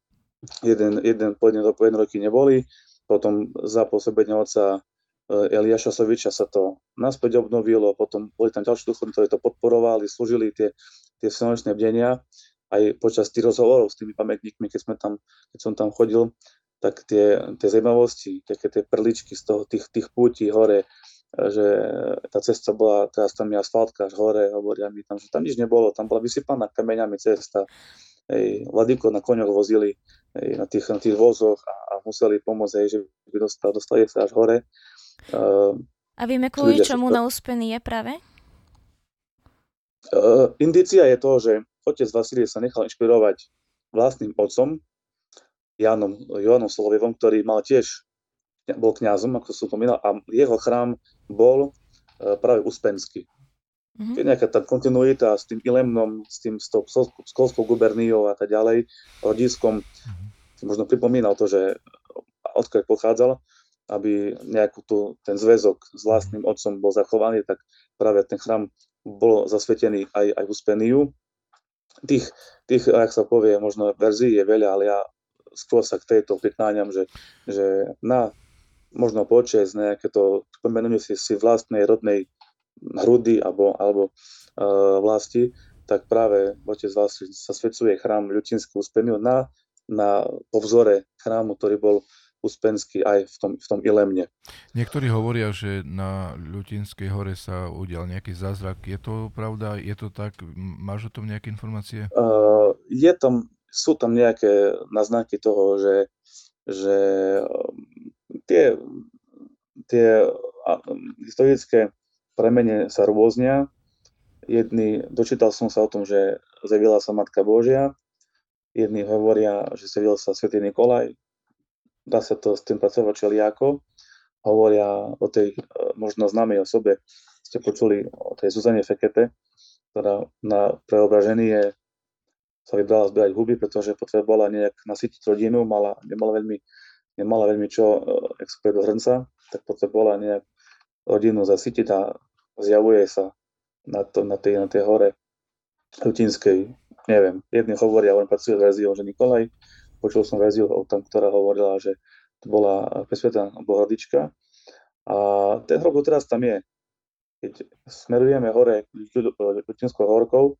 jeden, jeden, po jeden, po jeden roky neboli, potom za pôsobenia otca e, Eliáša Soviča sa to naspäť obnovilo, potom boli tam ďalší duchovní, ktorí to podporovali, slúžili tie, tie slnečné bdenia aj počas tých rozhovorov s tými pamätníkmi, keď, sme tam, keď som tam chodil, tak tie, tie zaujímavosti, také tie perličky z toho, tých, tých pútí hore, že tá cesta bola, teraz tam je asfaltka až hore, hovoria mi tam, že tam nič nebolo, tam bola vysypaná kameňami cesta, hej, Vladiko na koňoch vozili hej, na, tých, na tých vozoch a, a museli pomôcť, hej, že by dostali, dostali sa až hore. Uh, a vieme, kvôli čomu na úspení je práve? Uh, indícia je to, že otec Vasilie sa nechal inšpirovať vlastným otcom, Jánom, Joanom Solovevom, ktorý mal tiež, bol kňazom, ako som spomínal, a jeho chrám bol uh, práve uspenský. Mm-hmm. Je nejaká tá kontinuita s tým Ilemnom, s tým s tou Skolskou guberniou a tak ďalej, rodiskom. Mm-hmm. Možno pripomínal to, že odkiaľ pochádzal, aby nejakú tu, ten zväzok s vlastným otcom bol zachovaný, tak práve ten chrám bol zasvetený aj, aj Uspeniu. Tých, tých, ak sa povie, možno verzií je veľa, ale ja skôr sa k tejto prikláňam, že, že na možno počes nejaké to spomenúť si, si vlastnej rodnej hrudy alebo, alebo uh, vlasti, tak práve otec vás sa svedcuje chrám Ľutinského uspeniu na, na povzore chrámu, ktorý bol Uspenský aj v tom, v tom Ilemne. Niektorí hovoria, že na Ľutinskej hore sa udial nejaký zázrak. Je to pravda? Je to tak? Máš o tom nejaké informácie? Uh, je tam sú tam nejaké naznaky toho, že, že um, tie, tie historické premene sa rôznia. Jedni, dočítal som sa o tom, že zjavila sa Matka Božia, jedni hovoria, že zjavil sa Svetý Nikolaj, dá sa to s tým pracovať čeliako, hovoria o tej e, možno známej osobe, ste počuli o tej Zuzane Fekete, ktorá na preobraženie sa vybrala zbierať huby, pretože potrebovala nejak nasytiť rodinu, mala, nemala veľmi, nemala veľmi čo uh, do hrnca, tak potrebovala nejak rodinu zasytiť a zjavuje sa na, to, na, tej, na tej hore Lutinskej, neviem, jedni hovoria, on pracuje s verziou, že Nikolaj, počul som verziu o tom, ktorá hovorila, že to bola presvetá bohradička a ten hrob teraz tam je. Keď smerujeme hore Lutinskou horkou,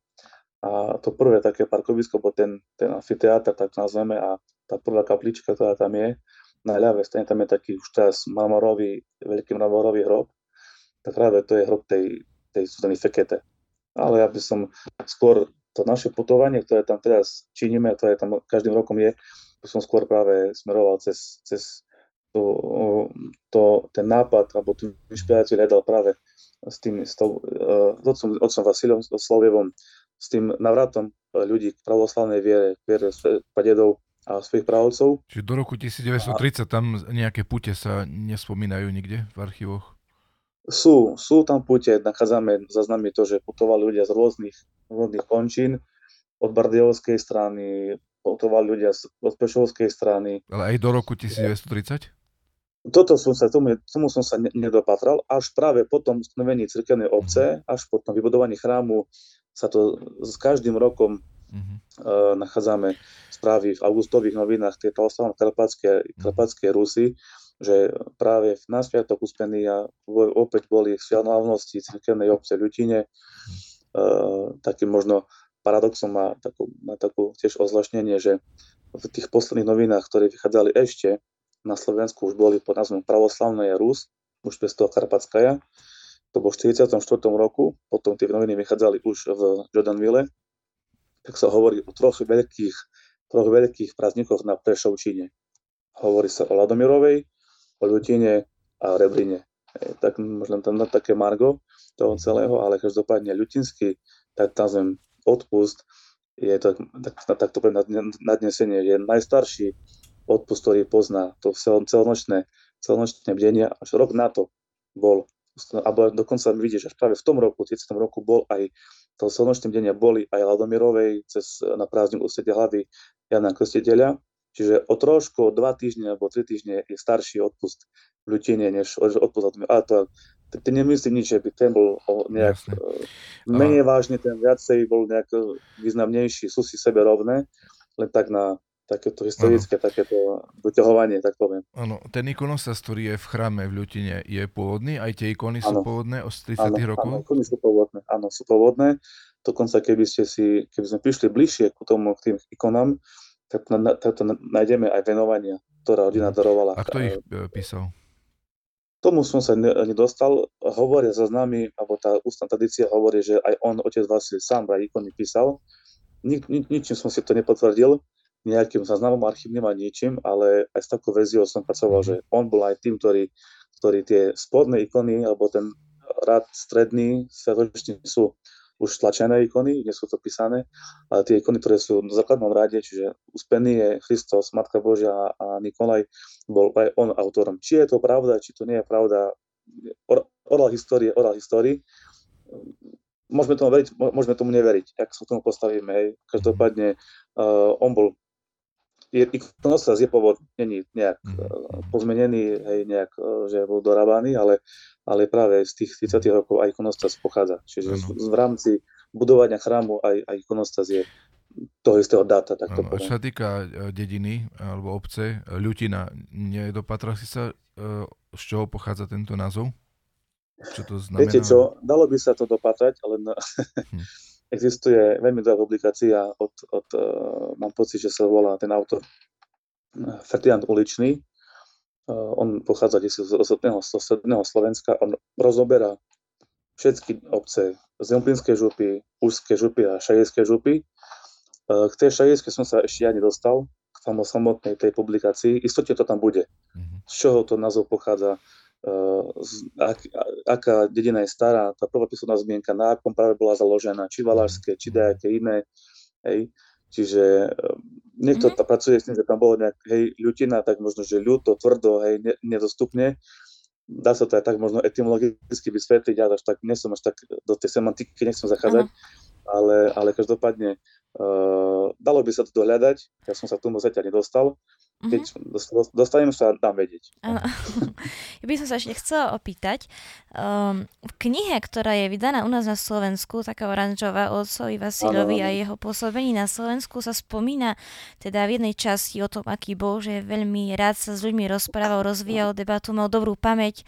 a to prvé také parkovisko, bol ten, ten amfiteátr, tak nazveme, a tá prvá kaplička, ktorá tam je, na ľavej strane tam je taký už teraz marmorový, veľký marmorový hrob. tak práve to je hrob tej, tej súdanej Fekete. Ale ja by som skôr to naše putovanie, ktoré tam teraz činíme, to je tam každým rokom je, som skôr práve smeroval cez, cez to, to, ten nápad, alebo tú inšpiráciu hľadal práve s tým, s, tou, uh, otcom, otcom Vasilom Slovievom, s tým navratom ľudí k pravoslavnej viere, k viere padedov a svojich pravcov. Čiže do roku 1930 a... tam nejaké pute sa nespomínajú nikde v archívoch? Sú, sú tam pute, nachádzame zaznamy to, že putovali ľudia z rôznych, rôznych končín, od Bardiovskej strany, putovali ľudia z, od Pešovskej strany. Ale aj do roku 1930? Toto som sa, tomu, tomu som sa nedopatral, až práve po tom stanovení cirkevnej obce, mhm. až po tom vybudovaní chrámu sa to s každým rokom uh-huh. uh, nachádzame správy v augustových novinách tej pravoslavné karpatské, mhm. karpatské Rusy, že práve v náspiatok uspenia opäť boli v sviatnovnosti cirkevnej obce v Ľutine. Uh, takým možno paradoxom má takú, má takú tiež ozlašnenie, že v tých posledných novinách, ktoré vychádzali ešte na Slovensku, už boli pod názvom Pravoslavná Rus, už bez toho Karpatskaja, to bolo v 44. roku, potom tie noviny vychádzali už v Jordanville, tak sa hovorí o troch veľkých, troch veľkých prázdnikoch na Prešovčine. Hovorí sa o Ladomirovej, o Ľutine a Rebrine. E, tak možno tam na také margo toho celého, ale každopádne ľutinský, tak tam odpust je to, tak, tak to nadnesenie, je najstarší odpust, ktorý pozná to celonočné, celonočné bdenie, až rok na to bol alebo dokonca vidíš, že práve v tom roku, v 30. roku bol aj to slnočné denia boli aj Ladomirovej cez na prázdnu ústredie hlavy Jana Krstiteľa, čiže o trošku, o dva týždne alebo tri týždne je starší odpust v Ľutine, než odpust. Ale to, ty nemyslím nič, že by ten bol nejak Jasne. E, menej vážny, ten viacej bol nejak významnejší, sú si sebe rovné, len tak na takéto historické, ano. takéto vyťahovanie, tak poviem. Áno, ten ikonostas, ktorý je v chráme v Ľutine, je pôvodný? Aj tie ikony ano. sú pôvodné od 30 ano, rokov? Áno, ikony sú pôvodné, áno, sú pôvodné. Dokonca keby ste si, keby sme prišli bližšie k tomu, k tým ikonám, tak, na, tak to nájdeme aj venovania, ktorá rodina darovala. A kto ich e, písal? Tomu som sa nedostal. Hovoria za nami, alebo tá ústna tradícia hovorí, že aj on, otec Vasil, sám vraj ikony písal. Nik, nik, ničím som si to nepotvrdil, nejakým záznamom archívnym a ničím, ale aj s takou verziou som pracoval, že on bol aj tým, ktorý, ktorý tie spodné ikony, alebo ten rad stredný svetočný sú už tlačené ikony, nie sú to písané, ale tie ikony, ktoré sú v základnom rade, čiže uspený je Christos, Matka Božia a Nikolaj, bol aj on autorom. Či je to pravda, či to nie je pravda, oral histórie, oral histórii, môžeme tomu veriť, môžeme tomu neveriť, ak sa tomu postavíme. Hej. Každopádne uh, on bol je, ikonostas je pôvod, není nejak mm-hmm. pozmenený, hej, nejak, eh, že bol dorábaný, ale, ale práve z tých 30 rokov aj ikonostas pochádza. Čiže mm v rámci budovania chrámu aj, aj ikonostas je toho istého dáta. Tak to Čo sa týka dediny alebo obce, Ľutina, nedopatral si sa, z čoho pochádza tento názov? Čo to znamená? Viete čo, dalo by sa to dopatrať, ale na, hm. Existuje veľmi dobrá publikácia od, od uh, mám pocit, že sa volá ten autor uh, Ferdinand Uličný. Uh, on pochádza z stredného Slovenska. On rozoberá všetky obce z Zemplínskej župy, Úžskej župy a Šajejskej župy. K tej Šajejskej som sa ešte ja nedostal, k samotnej tej publikácii. Istote to tam bude. Mm-hmm. Z čoho to názov pochádza, ak, aká dedina je stará, tá prvá písomná zmienka, na akom práve bola založená, či valášské, či nejaké iné. Hej. Čiže ehm, niekto mm-hmm. pracuje s tým, že tam bolo nejak, hej, ľutina, tak možno, že ľuto, tvrdo, hej, ne, nedostupne. Dá sa to aj tak možno etymologicky vysvetliť, ja až tak, nesom až tak do tej semantiky, nechcem zachádzať, uh-huh. ale, ale každopádne uh, dalo by sa to dohľadať, ja som sa k tomu zatiaľ nedostal, keď mm-hmm. dostanem sa, dám vedieť. Ja by som sa ešte chcela opýtať. Um, v knihe, ktorá je vydaná u nás na Slovensku, taká oranžová o otcovi Vasilovi a jeho pôsobení na Slovensku, sa spomína teda v jednej časti o tom, aký bol, že veľmi rád sa s ľuďmi rozprával, rozvíjal debatu, mal dobrú pamäť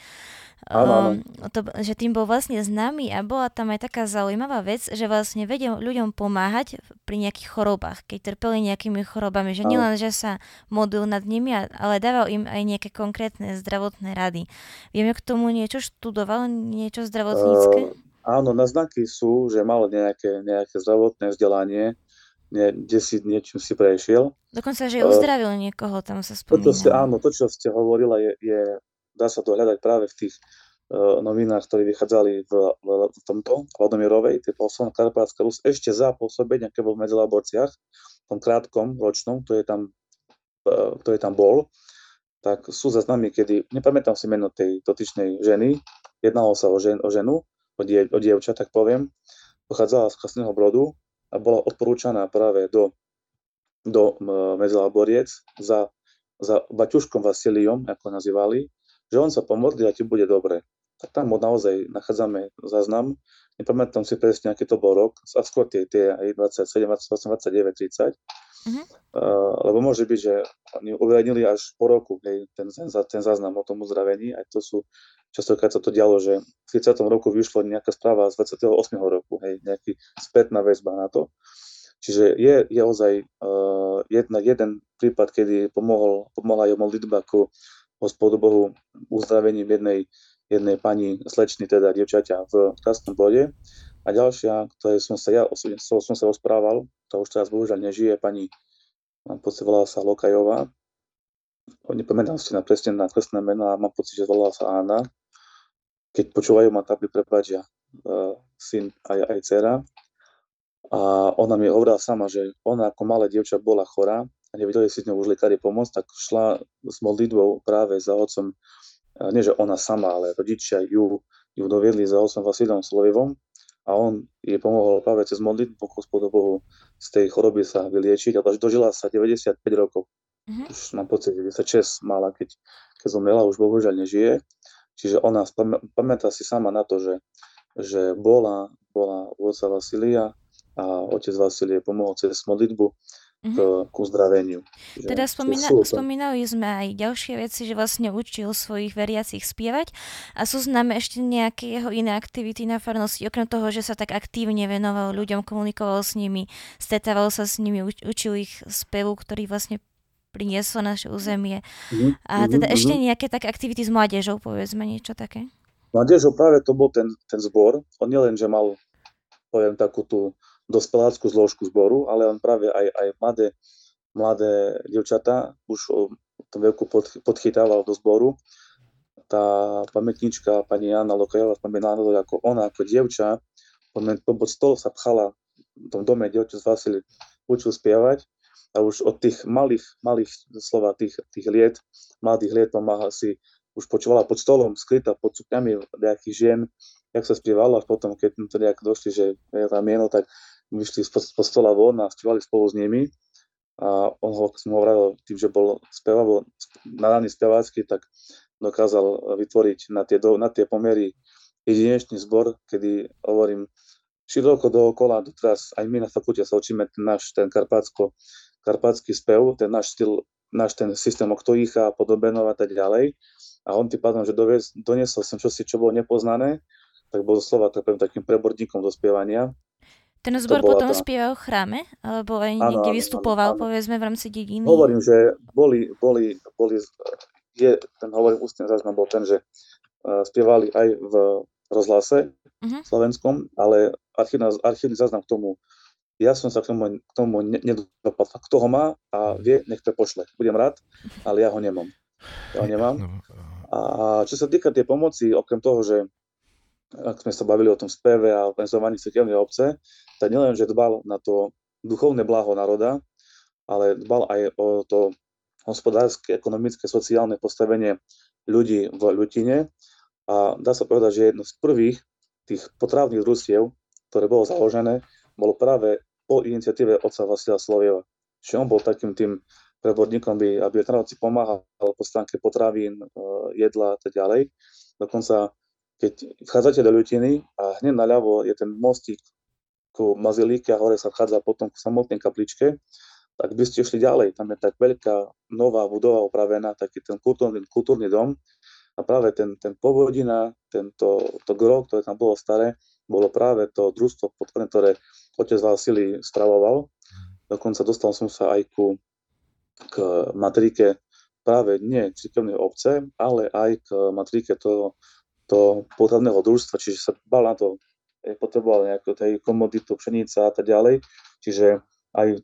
um, to, že tým bol vlastne známy a bola tam aj taká zaujímavá vec, že vlastne vedel ľuďom pomáhať pri nejakých chorobách, keď trpeli nejakými chorobami, že nielen, že sa modlil nad nimi, ale dával im aj nejaké konkrétne zdravotné rady. Vieme k tomu niečo študoval, niečo zdravotnícke? Uh, áno, naznaky sú, že mal nejaké, nejaké zdravotné vzdelanie, nie, kde si niečím si prešiel. Dokonca, že uzdravil uh, niekoho, tam sa spomína. To, ste, áno, to, čo ste hovorila, je, je dá sa to hľadať práve v tých uh, novinách, ktorí vychádzali v, v, v tomto Valdomírovej, tie posledná Karpátska Rus, ešte za pôsobenia, aké bol v medzilaborciách, v tom krátkom ročnom, to je tam, to je tam bol, tak sú zaznamy, kedy, nepamätám si meno tej dotyčnej ženy, jednalo sa o, žen, o ženu, o, die, o dievča, tak poviem, pochádzala z Krasného Brodu a bola odporúčaná práve do, do medzilaboriec za, za Baťuškom Vasiliom, ako nazývali, že on sa pomodlí a ti bude dobre. Tak tam naozaj nachádzame záznam. Nepamätám si presne, aký to bol rok, a skôr tie, tie aj 27, 28, 29, 30. Uh-huh. Uh, lebo môže byť, že oni uverejnili až po roku hej, ten, ten, ten záznam o tom uzdravení. Aj to sú, častokrát sa to dialo, že v 30. roku vyšlo nejaká správa z 28. roku, hej, nejaký spätná väzba na to. Čiže je, je ozaj uh, jedna, jeden prípad, kedy pomohol, pomohla aj modlitba ku hospodu Bohu uzdravením jednej, jednej pani slečny, teda dievčaťa v krásnom bode. A ďalšia, ktoré som sa ja osobne som sa rozprával, to už teraz bohužiaľ nežije, pani, mám pocit, volala sa Lokajová. Nepamätám si na presne na krstné meno a mám pocit, že volala sa Ána. Keď počúvajú ma tabli prepáčia uh, syn aj, aj dcera. A ona mi hovorila sama, že ona ako malé dievča bola chorá a nevedeli si s ňou už lekári pomôcť, tak šla s modlitbou práve za otcom, nie že ona sama, ale rodičia ju, ju doviedli za otcom Vasilom Slovevom a on jej pomohol práve cez modlitbu Gospodu Bohu z tej choroby sa vyliečiť a dožila sa 95 rokov. Mm-hmm. Už mám pocit, že 96 mala, keď, keď zomrela, už bohužiaľ nežije. Čiže ona pamätá si sama na to, že, že bola, bola u otca Vasilia a otec Vasilie pomohol cez modlitbu k, mhm. k uzdraveniu. Že, teda spomína, spomínali sme aj ďalšie veci, že vlastne učil svojich veriacich spievať a sú známe ešte nejaké jeho iné aktivity na farnosti, okrem toho, že sa tak aktívne venoval ľuďom, komunikoval s nimi, stretával sa s nimi, učil ich spevu, ktorý vlastne prinieslo naše územie. Mm-hmm. A teda mm-hmm. ešte nejaké také aktivity s mládežou, povedzme niečo také? Mládežou práve to bol ten, ten zbor. On nielen, že mal poviem takú tú dospeláckú zložku zboru, ale on práve aj, aj mladé, mladé devčatá už v tom veku pod, podchytával do zboru. Tá pamätnička pani Jana Lokajová spomínala ako ona ako dievča pod stôl sa pchala v tom dome, kde otec Vasil učil spievať a už od tých malých, malých slova, tých, tých liet, mladých liet pomáha si, už počúvala pod stolom, skrytá pod sukňami nejakých žien, jak sa spievalo a potom, keď to nejak došli, že je tam mieno, tak vyšli z stola von a spievali spolu s nimi. A on ho, som hovoril, tým, že bol spevavo, nadaný spevácky, tak dokázal vytvoriť na tie, do, na tie pomery jedinečný zbor, kedy hovorím, široko dookola, doteraz aj my na fakulte sa učíme ten náš, ten karpátsko, karpátsky spev, ten náš styl, náš ten systém oktojícha, podobenov a tak ďalej. A on tým pádom, že dovez, doniesol som čosi, čo bolo nepoznané, tak bol doslova takým preborníkom do spievania. Ten zbor potom tá... spieval v chráme? Alebo aj ano, niekde vystupoval, ano, ano. povedzme, v rámci dediny? Hovorím, že boli, boli, boli je, ten hovorím, ústny záznam bol ten, že uh, spievali aj v rozhlase uh-huh. slovenskom, ale archívny, archívny záznam k tomu, ja som sa k tomu, k tomu nedopadla. Kto ho má a vie, nech to pošle. Budem rád, ale ja ho nemám. Ja ho nemám. No, a čo sa týka tej pomoci, okrem toho, že ak sme sa bavili o tom speve a organizovaní cirkevnej obce, tak nielen, že dbal na to duchovné blaho národa, ale dbal aj o to hospodárske, ekonomické, sociálne postavenie ľudí v ľutine. A dá sa povedať, že jedno z prvých tých potravných družstiev, ktoré bolo založené, bolo práve po iniciatíve otca Vasila Slovieva. Čiže on bol takým tým prevodníkom, aby, aby národci pomáhal po stránke potravín, e, jedla a tak ďalej. Dokonca keď vchádzate do ľutiny a hneď naľavo je ten mostík ku Mazilíke a hore sa vchádza potom k samotnej kapličke, tak by ste išli ďalej. Tam je tak veľká nová budova opravená, taký ten kultúrny, kultúrny dom A práve ten, ten povodina, tento, to gro, ktoré tam bolo staré, bolo práve to družstvo, ktoré otec Vasily spravoval. Dokonca dostal som sa aj ku, k matrike práve nie cirkevnej obce, ale aj k matrike toho, toho potravného družstva, čiže sa bal na to, potreboval nejakú tej komoditu, pšenica a tak ďalej, čiže aj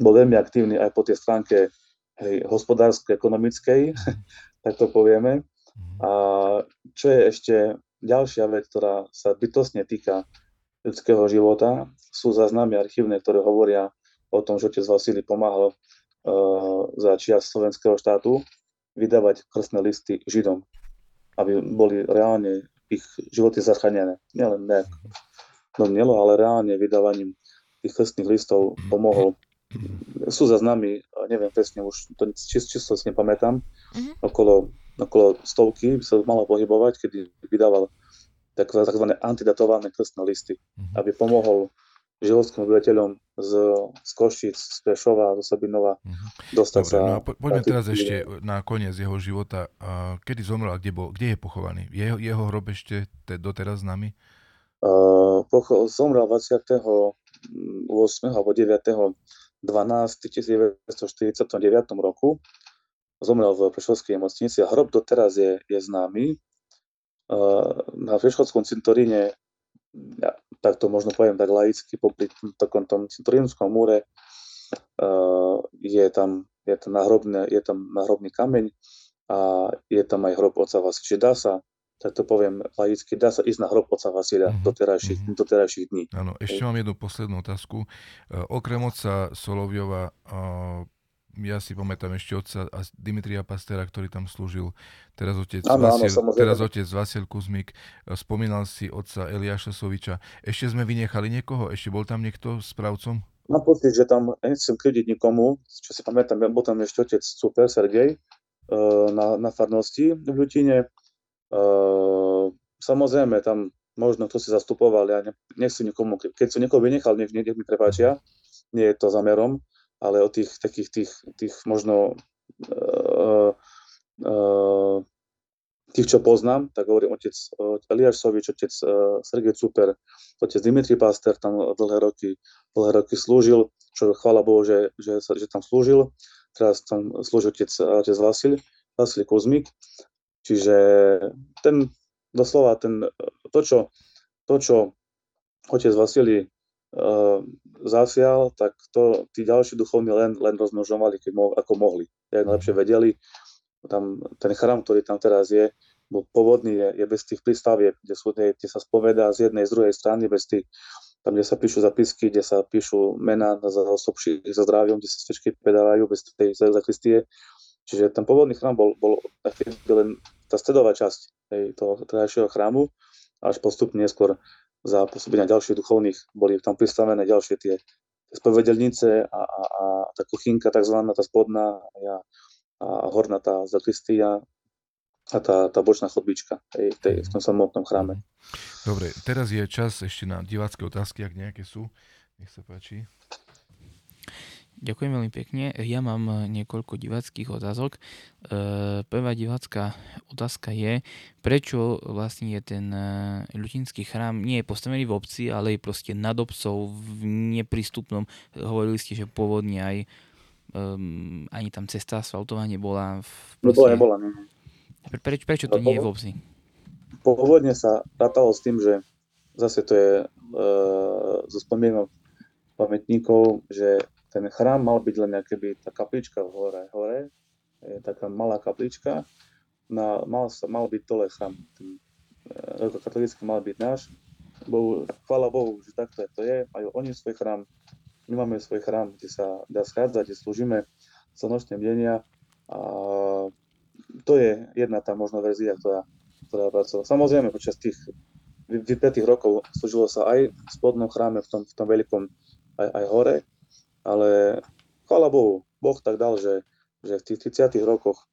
bol veľmi aktívny aj po tej stránke hej, hospodárskej, ekonomickej, tak to povieme. Mhm. A čo je ešte ďalšia vec, ktorá sa bytostne týka ľudského života, sú záznamy archívne, ktoré hovoria o tom, že otec Vasily pomáhal uh, za čia slovenského štátu vydávať krstné listy Židom, aby boli reálne ich životy zachránené. Nielen nejak domnelo, ale reálne vydávaním tých krstných listov pomohol. Sú záznamy, neviem presne, už to čisto si nepamätám, mm-hmm. okolo, okolo stovky by sa malo pohybovať, kedy vydával tzv. antidatované krstné listy, mm-hmm. aby pomohol žilovským obyvateľom z, z Košic, z Prešova, z Sabinova mm-hmm. dostať Dobre, sa... No a po, poďme teraz ešte na koniec jeho života. Kedy zomrel a kde, bol, kde je pochovaný? Jeho, jeho hrob ešte te, doteraz s nami? Uh, pocho- zomrel 28. alebo 9. 12. 1949 roku. Zomrel v Prešovskej nemocnici a hrob doteraz je, je známy. Uh, na Prešovskom cintoríne tak to možno poviem tak laicky, popri takom tom cintorínskom múre uh, je tam, je tam, nahrobný, je tam nahrobný kameň a je tam aj hrob oca Vasila. Čiže dá sa, tak to poviem laicky, dá sa ísť na hrob oca Vasila mm-hmm. do, terajších, mm-hmm. do terajších dní. Áno, ešte mám jednu poslednú otázku. Uh, okrem oca Soloviova uh, ja si pamätám ešte otca Dimitria Pastera, ktorý tam slúžil, teraz otec, áno, Vasil, áno, teraz otec Vasil Kuzmik, spomínal si otca Eliáša Soviča. Ešte sme vynechali niekoho? Ešte bol tam niekto správcom? Mám pocit, že tam, nechcem krediť nikomu, čo si pamätám, bol tam ešte otec Super Sergej e, na, na farnosti v Ľutine. E, samozrejme, tam možno kto si zastupoval, ja nechcem nikomu, keď som niekoho vynechal, nech, nech mi prepáčia, nie je to zamerom, ale o tých takých tých, tých možno uh, uh, tých, čo poznám, tak hovorím otec uh, Eliáš Sovič, otec Sergej Super, otec Dimitri Paster tam dlhé roky, dlhé roky slúžil, čo chvála Bohu, že, že, že tam slúžil. Teraz tam slúži otec, otec Vasil, Vasil Kuzmik. Čiže ten, doslova ten, to, čo, to, čo otec Vasili uh, zasial, tak to tí ďalší duchovní len, len rozmnožovali, keď mo, ako mohli. Jak najlepšie vedeli. Tam, ten chrám, ktorý tam teraz je, bol pôvodný, je, je bez tých prístaviek, kde, sú, kde sa spovedá z jednej, z druhej strany, bez tých, tam, kde sa píšu zapisky, kde sa píšu mená za osobších za zdraviom, kde sa svečky pedávajú bez tej zakristie. Čiže ten pôvodný chrám bol, bol len tá stredová časť tej, toho terajšieho chrámu, až postupne neskôr za pôsobenia ďalších duchovných boli tam pristavené ďalšie tie, spovedelnice a, a, a tá kuchynka takzvaná, tá spodná a, a horná tá zakristia a tá, tá bočná chodbička tej, tej, v tom samotnom chráme. Dobre, teraz je čas ešte na divácké otázky, ak nejaké sú. Nech sa páči. Ďakujem veľmi pekne. Ja mám eh, niekoľko diváckých otázok. Eh, prvá divácká otázka je, prečo vlastne je ten eh, ľutinský chrám nie je postavený v obci, ale je proste nad obcov v neprístupnom. Hovorili ste, že pôvodne aj um, ani tam cesta asfaltová nebola. V, proste... Nebola, nebola. Ne. Pre, preč, prečo to no, nie je v obci? Pôvodne sa rátalo s tým, že zase to je e, zo spomienok pamätníkov, že ten chrám mal byť len by tá kaplička v hore, hore je taká malá kaplička, na, mal, mal byť dole chrám, ten e, katolícky mal byť náš, Bohu, chvála Bohu, že takto to je, majú oni svoj chrám, my máme svoj chrám, kde sa dá schádzať, kde slúžime slnočné bdenia. A to je jedna tá možná verzia, ktorá, ktorá pracovala. Samozrejme, počas tých vypetých rokov slúžilo sa aj v spodnom chráme, v tom, v tom veľkom, aj, aj hore, ale chvála Bohu, Boh tak dal, že, že v tých 30 rokoch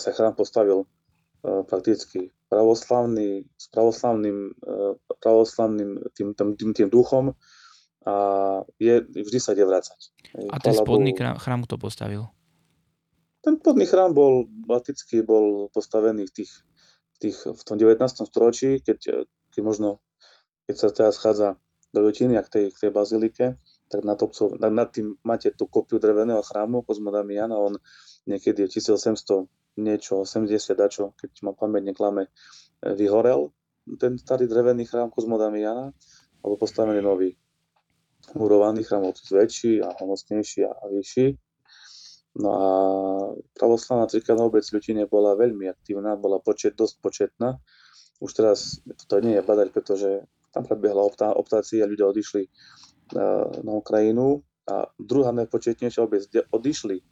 sa chrám postavil uh, prakticky pravoslavný, s pravoslavným, uh, pravoslavným tým, tým, tým, tým duchom a je, vždy sa ide vrácať. A ten spodný Bohu, chrám, chrám to postavil? ten podný chrám bol, latický bol postavený v, tých, tých, v tom 19. storočí, keď, keď možno, keď sa teraz schádza do Ľutiny a k tej, k tej bazilike, tak nad, obcov, nad, nad tým máte tú kopiu dreveného chrámu Kozma Damiana, on niekedy v 1800 niečo, 80 dačo, keď ma pamäť neklame, vyhorel ten starý drevený chrám Kozma Damiana, alebo postavený nový murovaný chrám, väčší a homocnejší a vyšší No a pravoslavná cirkevná obec Ľutine bola veľmi aktívna, bola počet, dosť početná. Už teraz to nie je badať, pretože tam prebehla optá, optácia, ľudia odišli na Ukrajinu a druhá najpočetnejšia obec, kde odišli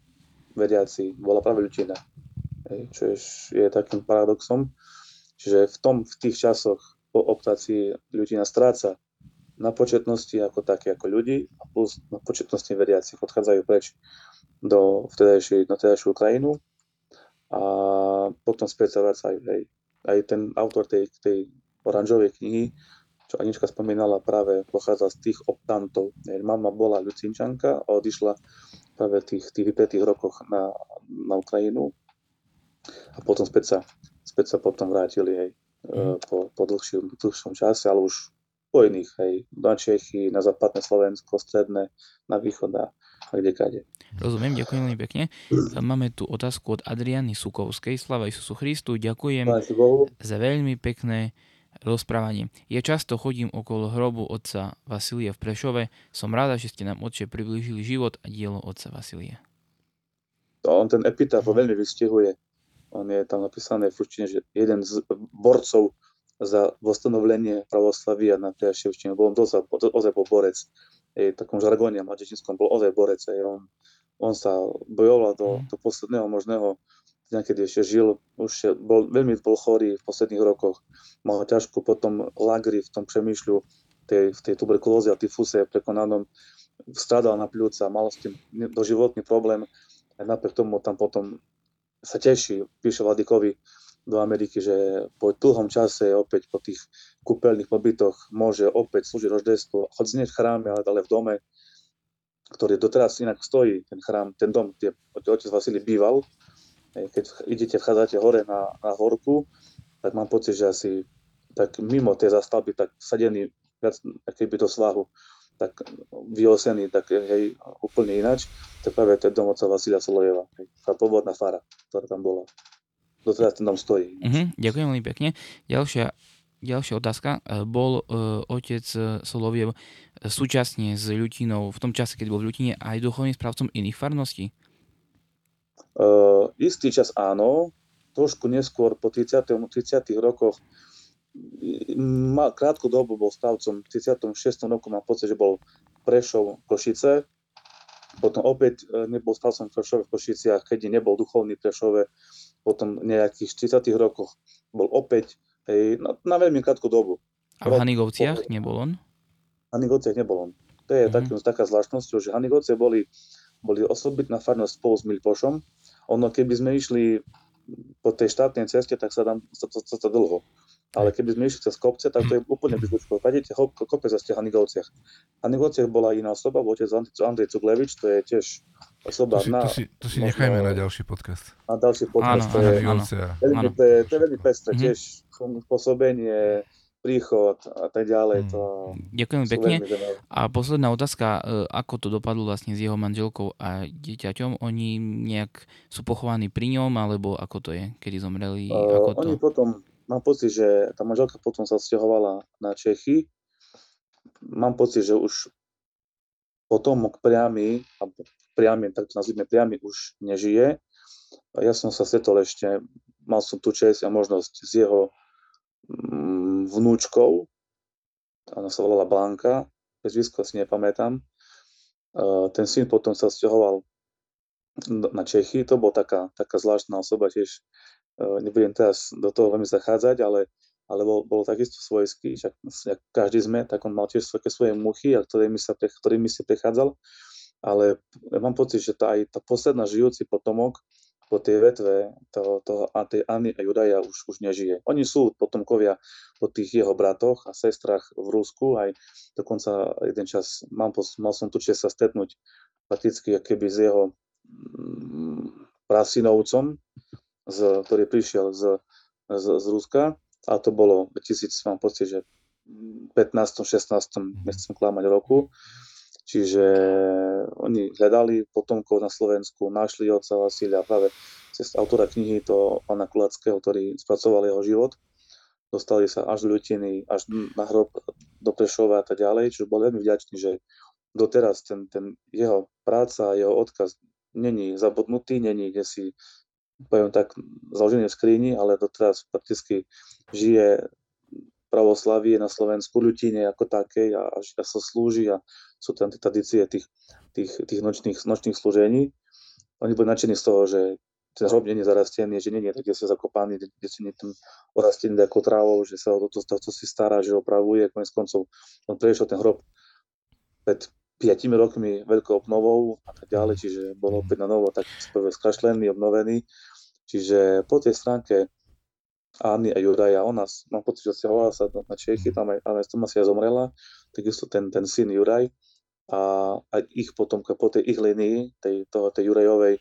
veriaci, bola práve Ľutina. Čo je, takým paradoxom. Čiže v, tom, v tých časoch po optácii Ľutina stráca na početnosti ako také ako ľudí a plus na početnosti veriacich odchádzajú preč do vtedajšej, na vtedajšiu krajinu a potom späť sa vracajú. Hej. Aj ten autor tej, tej oranžovej knihy, čo Anička spomínala, práve pochádza z tých optantov. Mama bola Lucinčanka a odišla práve v tých, tých vypetých rokoch na, na Ukrajinu a potom späť sa, späť sa potom vrátili hej, mm. po, po dlhšom, dlhšom čase, ale už po iných, hej, na Čechy, na západné Slovensko, stredné, na východ a, a kde kade. Rozumiem, ďakujem veľmi pekne. Máme tu otázku od Adriany Sukovskej. Slava Isusu Christu, ďakujem za veľmi pekné rozprávanie. Ja často chodím okolo hrobu otca Vasilia v Prešove. Som ráda, že ste nám otče priblížili život a dielo otca Vasilia. On ten epitaf veľmi vystihuje. On je tam napísané v ručine, že jeden z borcov za vostanovlenie pravoslavia na Priaševčine bol dosť, ozaj bol borec. Je, takom žargóne mladečínskom bol ozaj borec. Je, on on sa bojoval do, mm. do posledného možného kedy ešte žil, už bol, veľmi bol chorý v posledných rokoch, mal ťažko potom lagri v tom přemýšľu, tej, v tej tuberkulóze a tyfuse prekonanom, strádal na pľúca, mal s tým doživotný problém, a napriek tomu tam potom sa teší, píše Vladikovi do Ameriky, že po dlhom čase opäť po tých kúpeľných pobytoch môže opäť slúžiť roždestvo, choď znieť v chráme, ale v dome, ktorý doteraz inak stojí, ten chrám, ten dom, kde otec Vasily býval. Keď idete, vchádzate hore na, na horku, tak mám pocit, že asi tak mimo tej zastavby, tak sadený viac keby do svahu, tak vyosený, tak hej, úplne inač, to práve ten dom otca Vasilia Solojeva, hej, tá pôvodná fara, ktorá tam bola. Doteraz ten dom stojí. Uh-huh, ďakujem veľmi pekne. Ďalšia Ďalšia otázka. E, bol uh, otec e, Soloviev súčasne s Ľutinou v tom čase, keď bol v Ľutine aj duchovným správcom iných farností? Uh, istý čas áno, trošku neskôr po 30. 30. rokoch mal krátku dobu bol stavcom, v 36. roku mám pocit, že bol Prešov Košice, potom opäť nebol stavcom Prešove v Košiciach, keď nebol duchovný Prešove, potom v nejakých 40. rokoch bol opäť Hej, na, na veľmi krátku dobu. A v Hanigovciach nebol on? V Hanigovciach nebol on. To je mm-hmm. tak, taká zvláštnosť, že Hanigovce boli, boli osobitná farnosť spolu s Milpošom. Ono, keby sme išli po tej štátnej ceste, tak sa tam sa, sa, sa, dlho. Ale keby sme išli cez kopce, tak to je úplne blízko. Padete kopec zase v Hanigovciach. V Hanigovciach bola iná osoba, bol otec Andrej Cuglevič, to je tiež osoba to si, na... To si, to si nechajme na ďalší podcast. Na ďalší podcast. Áno, to, je, áno, veľmi, to, je, to je veľmi pestré, mm-hmm. tiež pôsobenie, príchod a tak ďalej. To Ďakujem pekne. A posledná otázka, e, ako to dopadlo vlastne s jeho manželkou a dieťaťom? Oni nejak sú pochovaní pri ňom, alebo ako to je, kedy zomreli? Uh, ako oni to... potom, mám pocit, že tá manželka potom sa sťahovala na Čechy. Mám pocit, že už potomok priamy, alebo priamy, tak to nazvime priamy, už nežije. Ja som sa stretol ešte, mal som tu čest a možnosť s jeho Mm, vnúčkou, ona sa volala Blanka, bez výsko si nepamätám. Ten syn potom sa sťahoval na Čechy, to bola taká, taká zvláštna osoba, tiež. E, nebudem teraz do toho veľmi zachádzať, ale, ale bol, bol takisto svojský, však každý sme, tak on mal tiež také svoje muchy, a ktorými, sa, ktorými si prechádzal, ale mám pocit, že tá, aj tá posledná žijúci potomok po tej vetve toho, toho, a tej Anny a Judaja už, už nežije. Oni sú potomkovia po tých jeho bratoch a sestrach v Rusku, aj dokonca jeden čas mal, mal som tu čas sa stretnúť prakticky keby s jeho mm, prasinovcom, z, ktorý prišiel z, z, z Ruska a to bolo 2000, mám pocit, že 15. 16. nechcem klamať roku. Čiže oni hľadali potomkov na Slovensku, našli otca Vasilia práve cez autora knihy to pána Kulackého, ktorý spracoval jeho život. Dostali sa až do Ľutiny, až na hrob do Prešova a tak ďalej, čiže bol veľmi vďačný, že doteraz ten, ten jeho práca a jeho odkaz není zabudnutý, není kde si poviem tak, založený v skríni, ale doteraz prakticky žije pravoslavie na Slovensku, ľutine ako takej a, a sa slúži a sú tam tie tradície tých, tých, tých nočných, nočných slúžení. Oni boli nadšení z toho, že ten hrob nie je zarastený, že nie je tak, kde sa zakopaný, kde si nie tam orastený ako trávou, že sa o to, to, to si stará, že opravuje, konec koncov on prešiel ten hrob pred 5 rokmi veľkou obnovou a tak ďalej, čiže bol opäť na novo tak skrašlený, obnovený. Čiže po tej stránke Anny a Juraja. Ona, mám pocit, že stiahovala sa na Čechy, tam aj, ale Tomasia zomrela, takisto ten, ten syn Juraj a, a ich potom po tej ich linii, tej, toho, tej Jurajovej,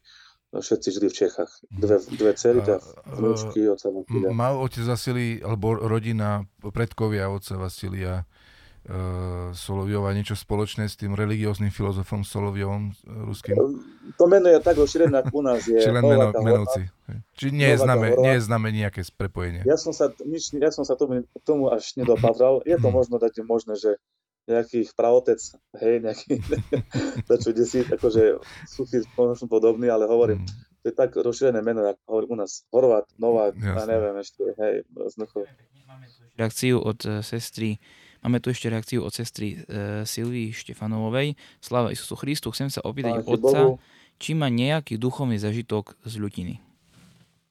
všetci žili v Čechách. Dve, dve cery, teda vnúčky, oca Mal otec Vasilij, alebo rodina, predkovia oca Vasilia, uh, Soloviova niečo spoločné s tým religióznym filozofom Soloviovom uh, ruským? To meno je tak rozšírené, ako u nás je. Či len meno, menovci. Či nie je, známe, nie je známe nejaké prepojenie? Ja som sa, nič, ja som sa tomu, tomu až nedopatral. Je to mhm. možno dať možné, že nejaký pravotec, hej, nejaký, dačo si, akože suchý, možno podobný, ale hovorím, mm. to je tak rozšírené meno, ako hovorí u nás, Horvát, Novák, ja neviem ešte, hej, znovu. Reakciu od uh, sestry Máme tu ešte reakciu od sestry e, Silvii Štefanovej. Sláva Isusu Christu. Chcem sa opýtať Páči otca, Bohu. či má nejaký duchovný zažitok z ľutiny.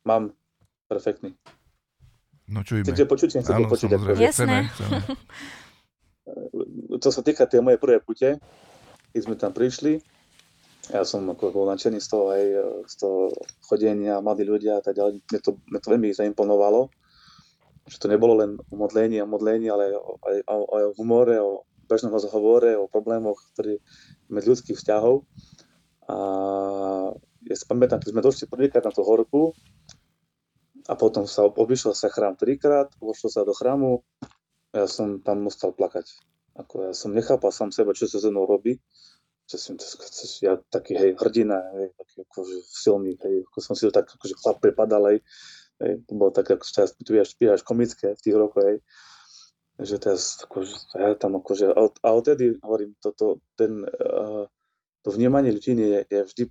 Mám. Perfektný. No čujme. Chcete počuť? Chcete Áno, počuť, samozrejme. Jasné. Čo sa týka tej mojej prvej pute, keď sme tam prišli, ja som ako bol nadšený z toho, aj, z toho chodenia, mladí ľudia a tak ďalej. Mne to, mne to veľmi zaimponovalo že to nebolo len o modlení a modlení, ale aj, aj, aj o humore, o bežnom rozhovore, o problémoch ktorý, medzi vzťahov. A ja si pamätám, keď sme došli prvýkrát na tú horku a potom sa obišiel sa chrám trikrát, vošlo sa do chrámu a ja som tam musel plakať. Ako ja som nechápal sám seba, čo sa so mnou robí. Že som, ja taký hej, hrdina, hej, taký akože silný, hej, ako som si to tak akože chlap prepadal, hej, Hej. To bolo tak, ako tu až, až komické v tých rokoch, hej. Že teraz, akože, ja tam akože, a odtedy, hovorím, toto, ten, uh, to vnímanie ľudí je, je vždy,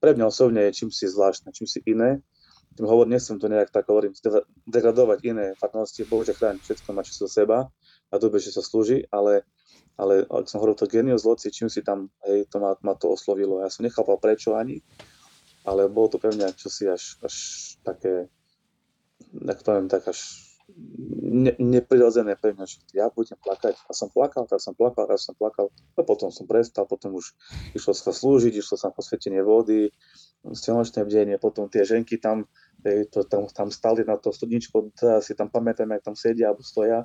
pre mňa osobne je čím si zvláštne, čím si iné. Tým hovorím, nechcem to nejak tak, hovorím, degradovať iné farnosti, Bože chráň, všetko má čisto seba a dobre, že sa slúži, ale, ale ak som hovoril to genius loci, čím si tam, hej, to ma, ma to oslovilo. Ja som nechápal prečo ani, ale bolo to pre mňa čosi až, až také, tak poviem, tak až ne, neprirodzené pre mňa, že ja budem plakať. A som plakal, tak som plakal, tak som plakal. A potom som prestal, potom už išlo sa slúžiť, išlo sa posvetenie vody, stenočné bdenie, potom tie ženky tam, to, tam, tam stali na to studničko, si tam pamätám, jak tam sedia alebo stoja.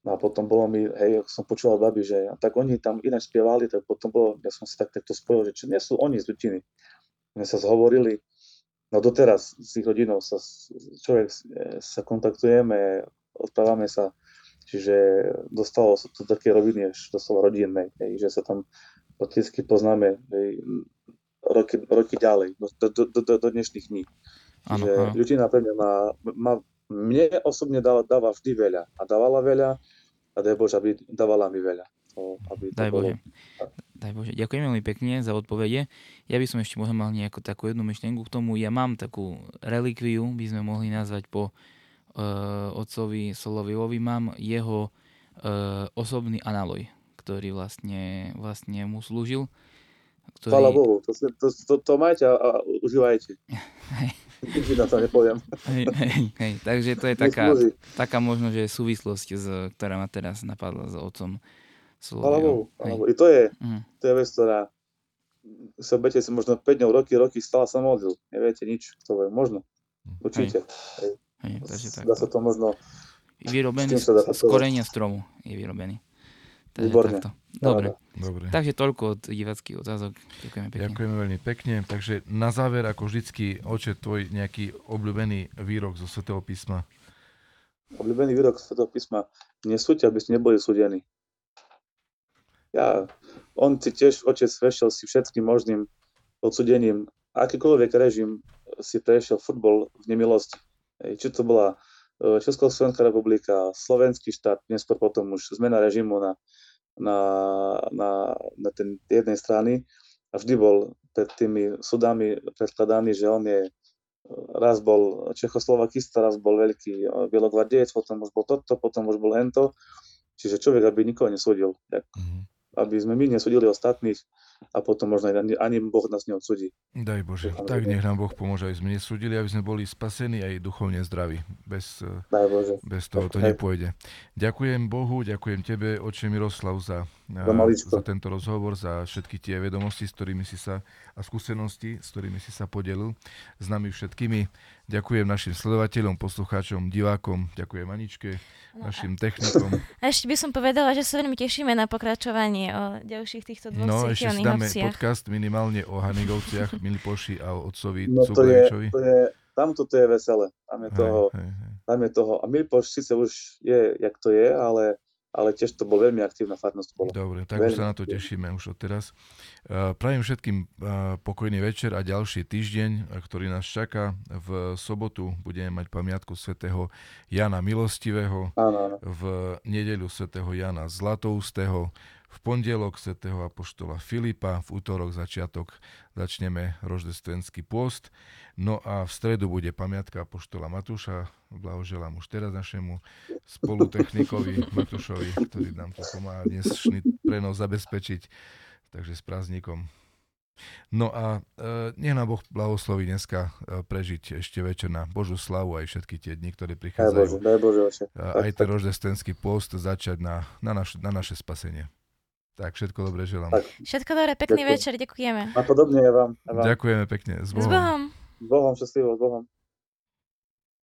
No a potom bolo mi, hej, som počúval babi, že tak oni tam ináč spievali, tak potom bolo, ja som si tak takto spojil, že či nie sú oni z Lutiny. My sa zhovorili, No doteraz s ich rodinou sa človek sa kontaktujeme, odprávame sa, čiže dostalo sa to také roviny až doslova rodinnej, že sa tam prakticky poznáme hej, roky, roky ďalej, do, do, do, do dnešných dní. Čiže ľudina pre mňa má, má, mne osobne dáva, dáva vždy veľa a dávala veľa a daj Bože, aby dávala mi veľa. To, aby to Daj Bože. Daj Bože. Ďakujem veľmi pekne za odpovede. Ja by som ešte možno mal nejakú takú jednu myšlienku k tomu. Ja mám takú relikviu, by sme mohli nazvať po uh, otcovi Solovilovi. Mám jeho uh, osobný analoj, ktorý vlastne, vlastne mu slúžil. Ktorý... Chvala Bohu, to, to, to, to majte a, a užívajte. Nikdy na to nepoviem. Hej, hej, hej. Takže to je taká, taká možno, že súvislosť, z, ktorá ma teraz napadla s otcom Alebo, alebo I to je, mm. to je vec, ktorá sa budete si možno 5 dňov, roky, roky stále sa modlil. Neviete nič, to je možno. Určite. Hej. Hej, takže tak. Dá sa to možno... Vyrobený z, z korenia stromu je vyrobený. Takže Výborne. takto. Dobre. Dobre. Takže toľko od divackých otázok. Ďakujeme pekne. Ďakujeme veľmi pekne. Takže na záver, ako vždycky, oče, tvoj nejaký obľúbený výrok zo Svetého písma. Obľúbený výrok Svetého písma. Nesúďte, aby ste neboli súdení. Ja, on si tiež, otec, vešiel si všetkým možným odsudením. Akýkoľvek režim si prešiel futbol v nemilosti. Či to bola e, Československá republika, Slovenský štát, neskôr potom už zmena režimu na, na, na, na ten jednej strany a vždy bol pred tými súdami predkladaný, že on je raz bol Čechoslovakista, raz bol veľký e, bielogvardiec, potom už bol toto, potom už bol hento. Čiže človek, aby nikoho nesúdil. Mm-hmm aby sme my nesudili ostatných a potom možno ani, ani Boh nás neodsudí. Daj Bože, tak nech nám Boh pomôže, aby sme nesudili, aby sme boli spasení aj duchovne zdraví. Bez, eh, Daj Bože. bez toho to nepôjde. Ďakujem Bohu, ďakujem Tebe, oče Miroslav, za, eh, za tento rozhovor, za všetky tie vedomosti, s ktorými si sa, a skúsenosti, s ktorými si sa podelil s nami všetkými. Ďakujem našim sledovateľom, poslucháčom, divákom, ďakujem Aničke, našim technikom. A ešte by som povedala, že sa veľmi tešíme na pokračovanie o ďalších týchto dvoch No, ešte si dáme obciach. podcast minimálne o Hanigovciach, Milipoši a otcovi no, to je, to je, tam toto je veselé. Tam je, toho, hej, hej. Tam je toho. A Milipoš síce už je, jak to je, ale ale tiež to bol veľmi aktívna farnosť. Bolo. Dobre, tak veľmi už sa na to tešíme už od teraz. Uh, prajem všetkým uh, pokojný večer a ďalší týždeň, ktorý nás čaká. V sobotu budeme mať pamiatku svätého Jana Milostivého, áno, áno. v nedeľu svätého Jana Zlatoustého, v pondelok svätého Apoštola Filipa, v útorok začiatok začneme roždestvenský pôst, no a v stredu bude pamiatka Apoštola Matúša, blahoželám už teraz našemu spolutechnikovi Matúšovi, ktorý nám tu pomáha dnešný prenos zabezpečiť, takže s prázdnikom. No a e, nech nám Boh blahosloví dneska e, prežiť ešte večer na Božú slavu aj všetky tie dni, ktoré prichádzajú. Daj Bože, daj Bože, aj ten roždestenský post začať na, na, naš, na naše spasenie. Tak, všetko dobré želám. Tak. Všetko dobré, pekný Ďakujem. večer, ďakujeme. A podobne ja vám, ja vám. Ďakujeme pekne. S Bohom. S Bohom. S Bohom, šťastlivo, s Bohom.